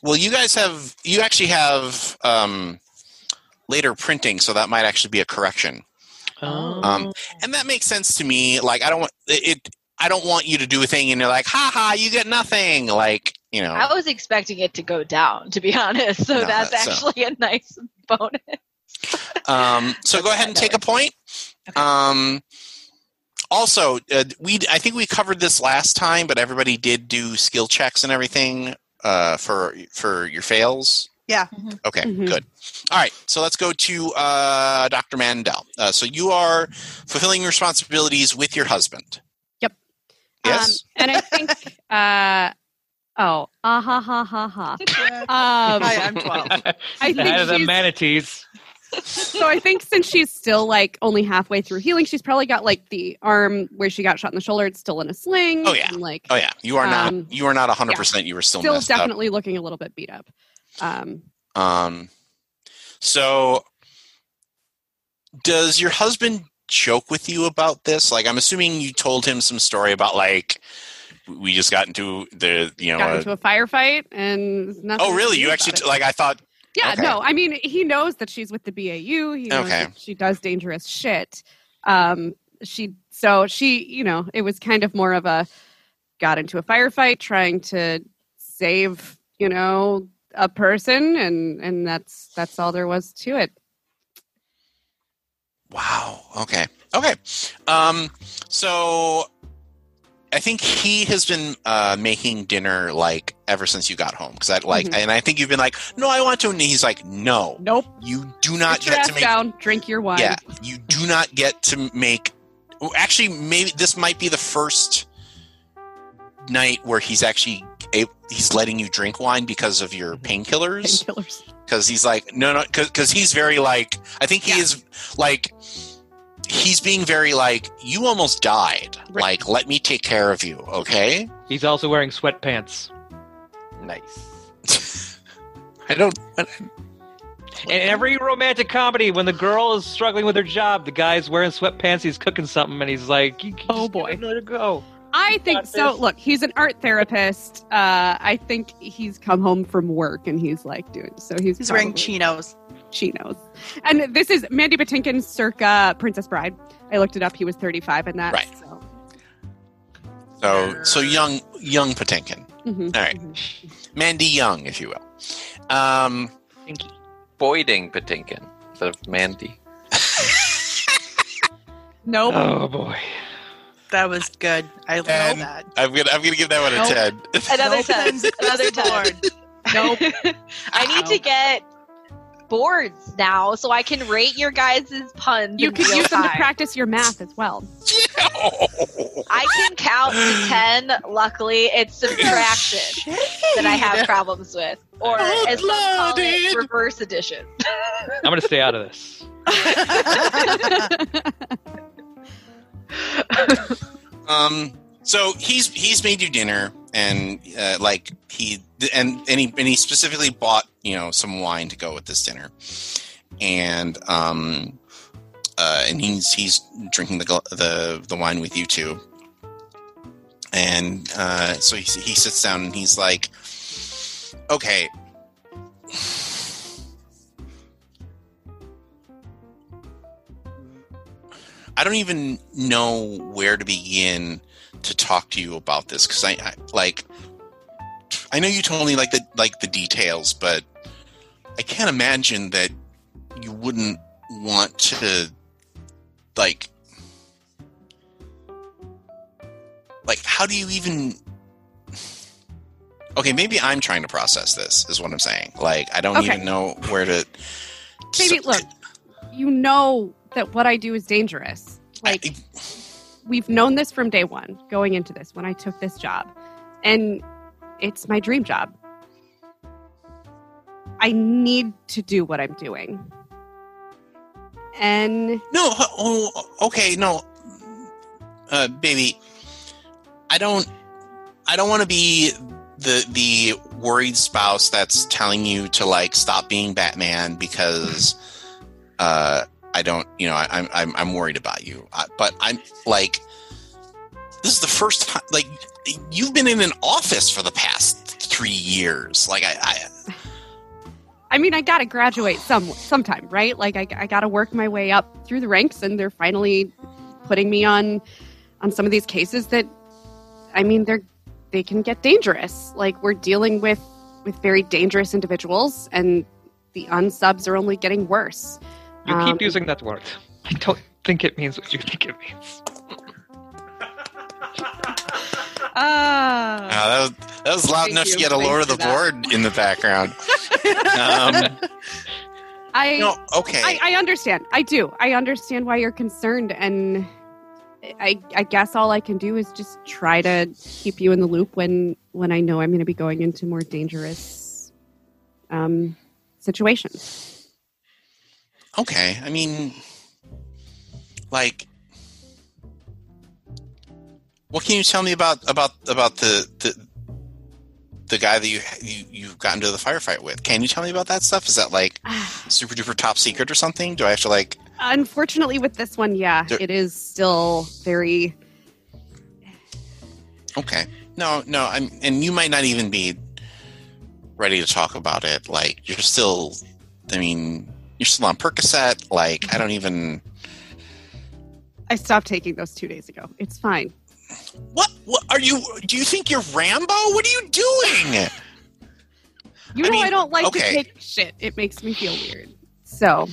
Well, you guys have you actually have um, later printing, so that might actually be a correction. Oh. Um, and that makes sense to me. Like I don't want it. I don't want you to do a thing and you're like, ha ha, you get nothing. Like you know. I was expecting it to go down, to be [LAUGHS] honest. So No, that's that's, uh, actually a nice bonus. Um, so go ahead and take a point. Okay. Um, also, uh, we I think we covered this last time, but everybody did do skill checks and everything uh, for for your fails. Yeah. Mhm. Okay. Mhm. Good. All right. So let's go to uh, Dr. Mandel. Uh, so you are fulfilling your responsibilities with your husband. Yep. Yes. Um, and I think, uh, oh, ah ha ha ha ha. [LAUGHS] Um, Hi, I'm 12. I think Ahead of the she's- manatees. So I think since she's still like only halfway through healing, she's probably got like the arm where she got shot in the shoulder. It's still in a sling. Oh, yeah. and, like oh yeah. You are not. Um, You are not 100. percent You were still, still messed up. definitely looking a little bit beat up. Um, Um, so, does your husband joke with you about this? Like, I'm assuming you told him some story about like we just got into the you know. got into a firefight and nothing. oh, really? You actually it. like? I thought. Yeah, Okay. no. I mean, he knows that she's with the BAU. He knows Okay. she does dangerous shit. Um, she so she, you know, it was kind of more of a got into a firefight trying to save, you know, a person and and that's that's all there was to it. Wow. Okay. Okay. Um, so I think he has been uh, making dinner like ever since you got home because I like, Mhm. and I think you've been like, no, I want to, and he's like, no, Nope. you do not get to make. down, drink your wine. Yeah, you do not get to make. Actually, maybe this might be the first night where he's actually a- he's letting you drink wine because of your painkillers Painkillers. because he's like no no because he's very like i think he Yeah. is like he's being very like you almost died Right. like let me take care of you okay He's also wearing sweatpants. Nice. [LAUGHS] i don't In every romantic comedy, when the girl is struggling with her job, the guy's wearing sweatpants, he's cooking something, and he's like, "You- you Oh, just boy. gotta Let her go. I think so. this. Look, he's an art therapist. Uh, I think he's come home from work and he's like doing so. He's, He's wearing chinos. chinos. And this is Mandy Patinkin circa Princess Bride. I looked it up. He was 35 in that. Right. So. so so young young patinkin Mhm, All right. mhm. mandy young if you will um Stinky. Boyding Patinkin instead of Mandy. Nope. Oh boy. That was good. I love And- that. i'm gonna i'm gonna give that one a Nope. 10 Another Nope. [LAUGHS] 10. Another 10. Nope. [LAUGHS] I need to get boards now so I can rate your guys' puns. You can could real use them to practice your math as well. [LAUGHS] I can count to 10. Luckily, it's subtraction that I have problems with. Or as some call it, reverse addition. [LAUGHS] I'm gonna stay out of this. [LAUGHS] Um. So he's he's made you dinner, and uh, like he and and he and he specifically bought you know some wine to go with this dinner, and um, uh, and he's he's drinking the the the wine with you too, and uh, so he he sits down and he's like, okay. I don't even know where to begin to talk to you about this because I, I like I know you told me like the like the details, but I can't imagine that you wouldn't want to like like how do you even okay maybe i'm trying to process this is what i'm saying like i don't Okay. even know where to Baby, look, you know that what I do is dangerous. Like, I- we've known this from day one going into this when I took this job. And it's my dream job. I need to do what I'm doing. And No, okay, no, uh, baby. I don't. I don't want to be the the worried spouse that's telling you to like stop being Batman because uh, I don't. You know, I, I'm I'm I'm worried about you. I, but I'm like, this is the first time. Like, you've been in an office for the past three years. Like, I, I I mean, I got to graduate some sometime, right? Like, I, I got to work my way up through the ranks, and they're finally putting me on on some of these cases that, I mean, they're they can get dangerous. Like, we're dealing with with very dangerous individuals, and the unsubs are only getting worse. You Um, keep using that word. I don't think it means what you think it means. [LAUGHS] Ah, Uh, that was that was loud enough to get a Thanks Lord of the that. Board in the background. Um, [LAUGHS] I, no, okay. I I understand. I do. I understand why you're concerned, and I I guess all I can do is just try to keep you in the loop when when I know I'm going to be going into more dangerous um situations. okay. I mean, like, what can you tell me about about about the the the guy that you you you got into the firefight with? Can you tell me about that stuff? Is that like [SIGHS] super duper top secret or something? Do I have to like? Unfortunately, with this one, yeah, There- it is still very. Okay, no, no. I'm and you might not even be ready to talk about it. Like, you're still. I mean, you're still on Percocet. Like, I mm-hmm. don't even. I stopped taking those two days ago. It's fine. What? What are you? Do you think you're Rambo? What are you doing? You I know mean, I don't like okay. to take shit. It makes me feel weird. So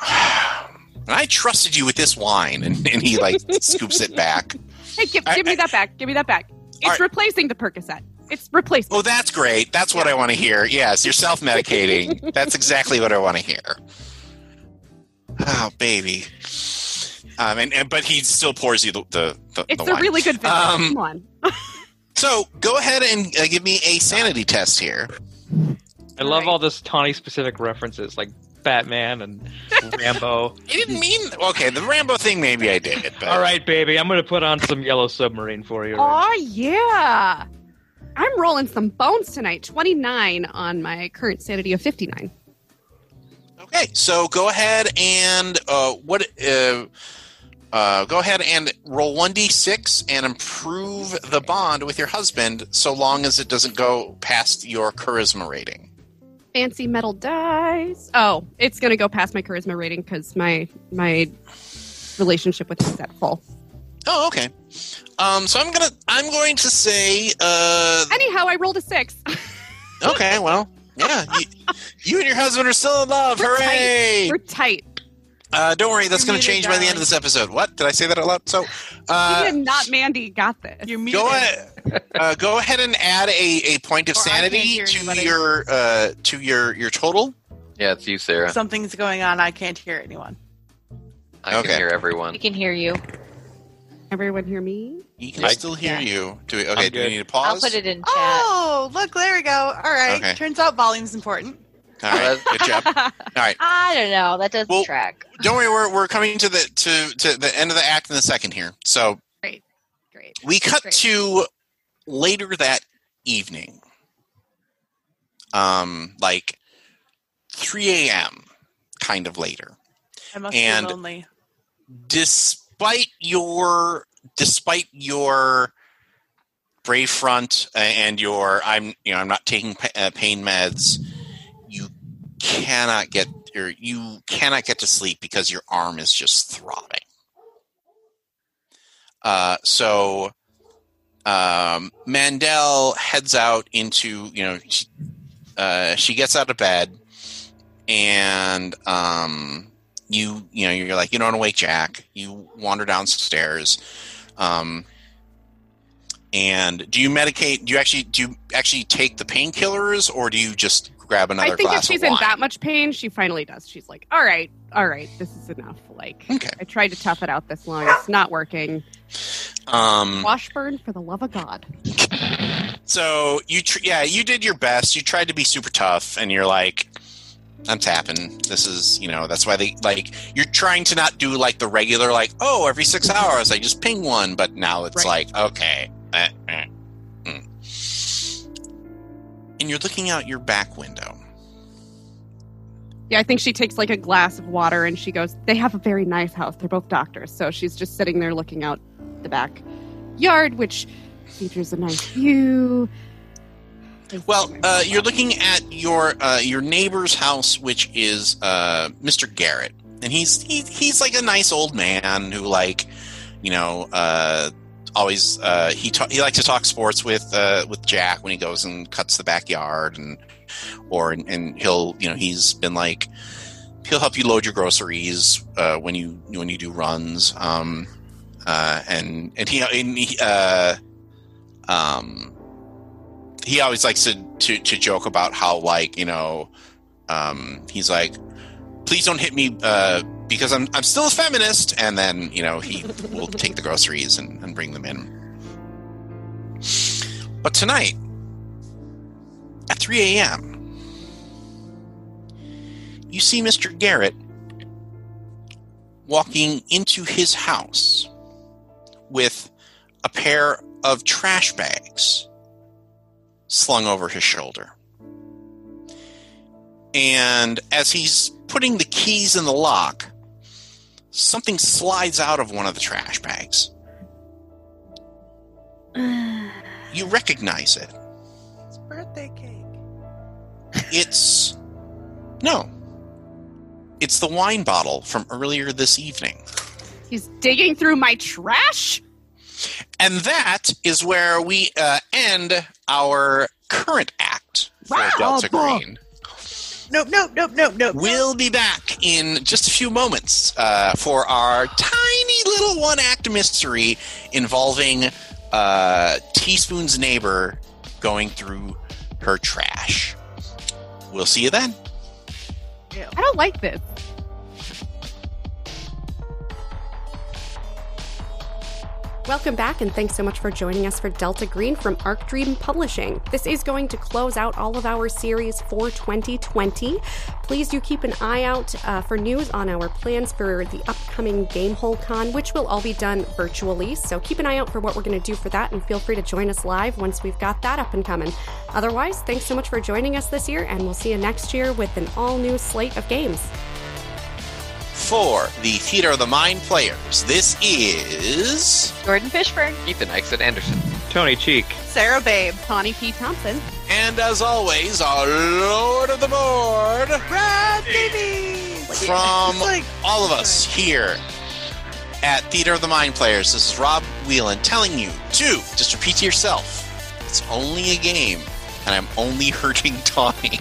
And [SIGHS] I trusted you with this wine, and, and he like [LAUGHS] scoops it back. hey, give, I- give me I- that back. Give me that back. It's right. replacing the Percocet. It's replacing. Oh, that's great. That's what I want to hear. Yes, you're self medicating. [LAUGHS] that's exactly what I want to hear. Oh, baby. Um, and, and but he still pours you the the, the, it's the a wine. really good vintage. Um, Come on. [LAUGHS] So go ahead and uh, give me a sanity test here. I love Right. all this Tawny specific references like Batman and Rambo. [LAUGHS] I didn't mean okay. The Rambo thing, maybe I did. But all right, baby, I'm gonna put on some Yellow Submarine for you. Oh yeah. I'm rolling some bones tonight. 29 on my current sanity of 59. Okay, so go ahead and uh, what? Uh, uh, go ahead and roll one d six and improve the bond with your husband, so long as it doesn't go past your charisma rating. Fancy metal dice. Oh, it's gonna go past my charisma rating because my my relationship with him is at full. Oh, okay. Um, so I'm gonna I'm going to say uh, Anyhow, I rolled a six. okay. Well, yeah, you, you and your husband are still in love. We're Hooray! We're tight. Uh, don't worry, that's going to muted, change by the end of this episode. What did I say that out loud? So, Me uh, and not Mandy got this. You're muted. go ahead, uh, go ahead and add a, a point of Or sanity to anybody. your uh, to your your total. Yeah, it's you, Sarah. Something's going on. I can't hear anyone. I Okay. can hear We everyone. can hear you. Everyone hear me? He can I- still hear yeah. you. Do we, okay? Do we need to pause? I'll put it in chat. Oh, look, there we go. All right. Okay. Turns out volume's important. All right, good job. [LAUGHS] All right, I don't know. That doesn't Well- track. don't worry. We're, we're coming to the to to the end of the act in a second here. So Great. Great. We cut Great. to later that evening, um, like three a.m. kind of later. I must And- be lonely. despite your despite your brave front and your I'm you know I'm not taking uh, pain meds, you cannot get or you cannot get to sleep because your arm is just throbbing. Uh, so um, Mandel heads out into you know she, uh, she gets out of bed and um, you you know you're like you don't want to wake Jack. You wander downstairs, um, and do you medicate? Do you actually do you actually take the painkillers, or do you just grab another I think if she's in that much pain, she finally does. She's like, "All right, all right, this is enough." Like, Okay. I tried to tough it out this long. It's not working. Um, Washburn, for the love of God. so you tr- yeah you did your best. You tried to be super tough, and you're like. I'm tapping. This is, you know, that's why they like. You're trying to not do like the regular, like, oh, every six hours I just ping one, but now it's Right. like, okay, eh, eh. And you're looking out your back window. Yeah, I think she takes like a glass of water and she goes, They have a very nice house. They're both doctors. So she's just sitting there looking out the back yard, which features a nice view. Well, uh, you're looking at your uh, your neighbor's house, which is uh, Mr. Garrett, and he's he, he's like a nice old man who like you know uh, always uh, he ta- he likes to talk sports with uh, with Jack when he goes and cuts the backyard and or and he'll you know he's been like he'll help you load your groceries uh, when you when you do runs um, uh, and and he, and he uh, um he always likes to, to to joke about how like you know um he's like please don't hit me uh because i'm i'm still a feminist and then you know he will take the groceries and, and bring them in but tonight at 3 a.m you see mr garrett walking into his house with a pair of trash bags slung over his shoulder. And as he's putting the keys in the lock, something slides out of one of the trash bags. [SIGHS] You recognize it. It's birthday cake. [LAUGHS] It's. No. It's the wine bottle from earlier this evening. He's digging through my trash. And that is where we uh, end our current act for Delta Green. Nope, nope, nope, nope, nope. We'll be back in just a few moments uh, for our tiny little one act mystery involving uh, Teaspoon's neighbor going through her trash. We'll see you then. I don't like this. Welcome back, and thanks so much for joining us for Delta Green from Arc Dream Publishing. This is going to close out all of our series for 2020. Please do keep an eye out uh, for news on our plans for the upcoming Gamehole Con, which will all be done virtually. So keep an eye out for what we're going to do for that, and feel free to join us live once we've got that up and coming. Otherwise, thanks so much for joining us this year, and we'll see you next year with an all new slate of games. For the Theater of the Mind players, this is. Jordan Fishburne. Ethan Exit Anderson. Tony Cheek. Sarah Babe. Connie P. Thompson. And as always, our Lord of the Board. Brad Davies. From like- all of us here at Theater of the Mind Players, this is Rob Whelan telling you to just repeat to yourself it's only a game, and I'm only [LAUGHS] hurting Tawny.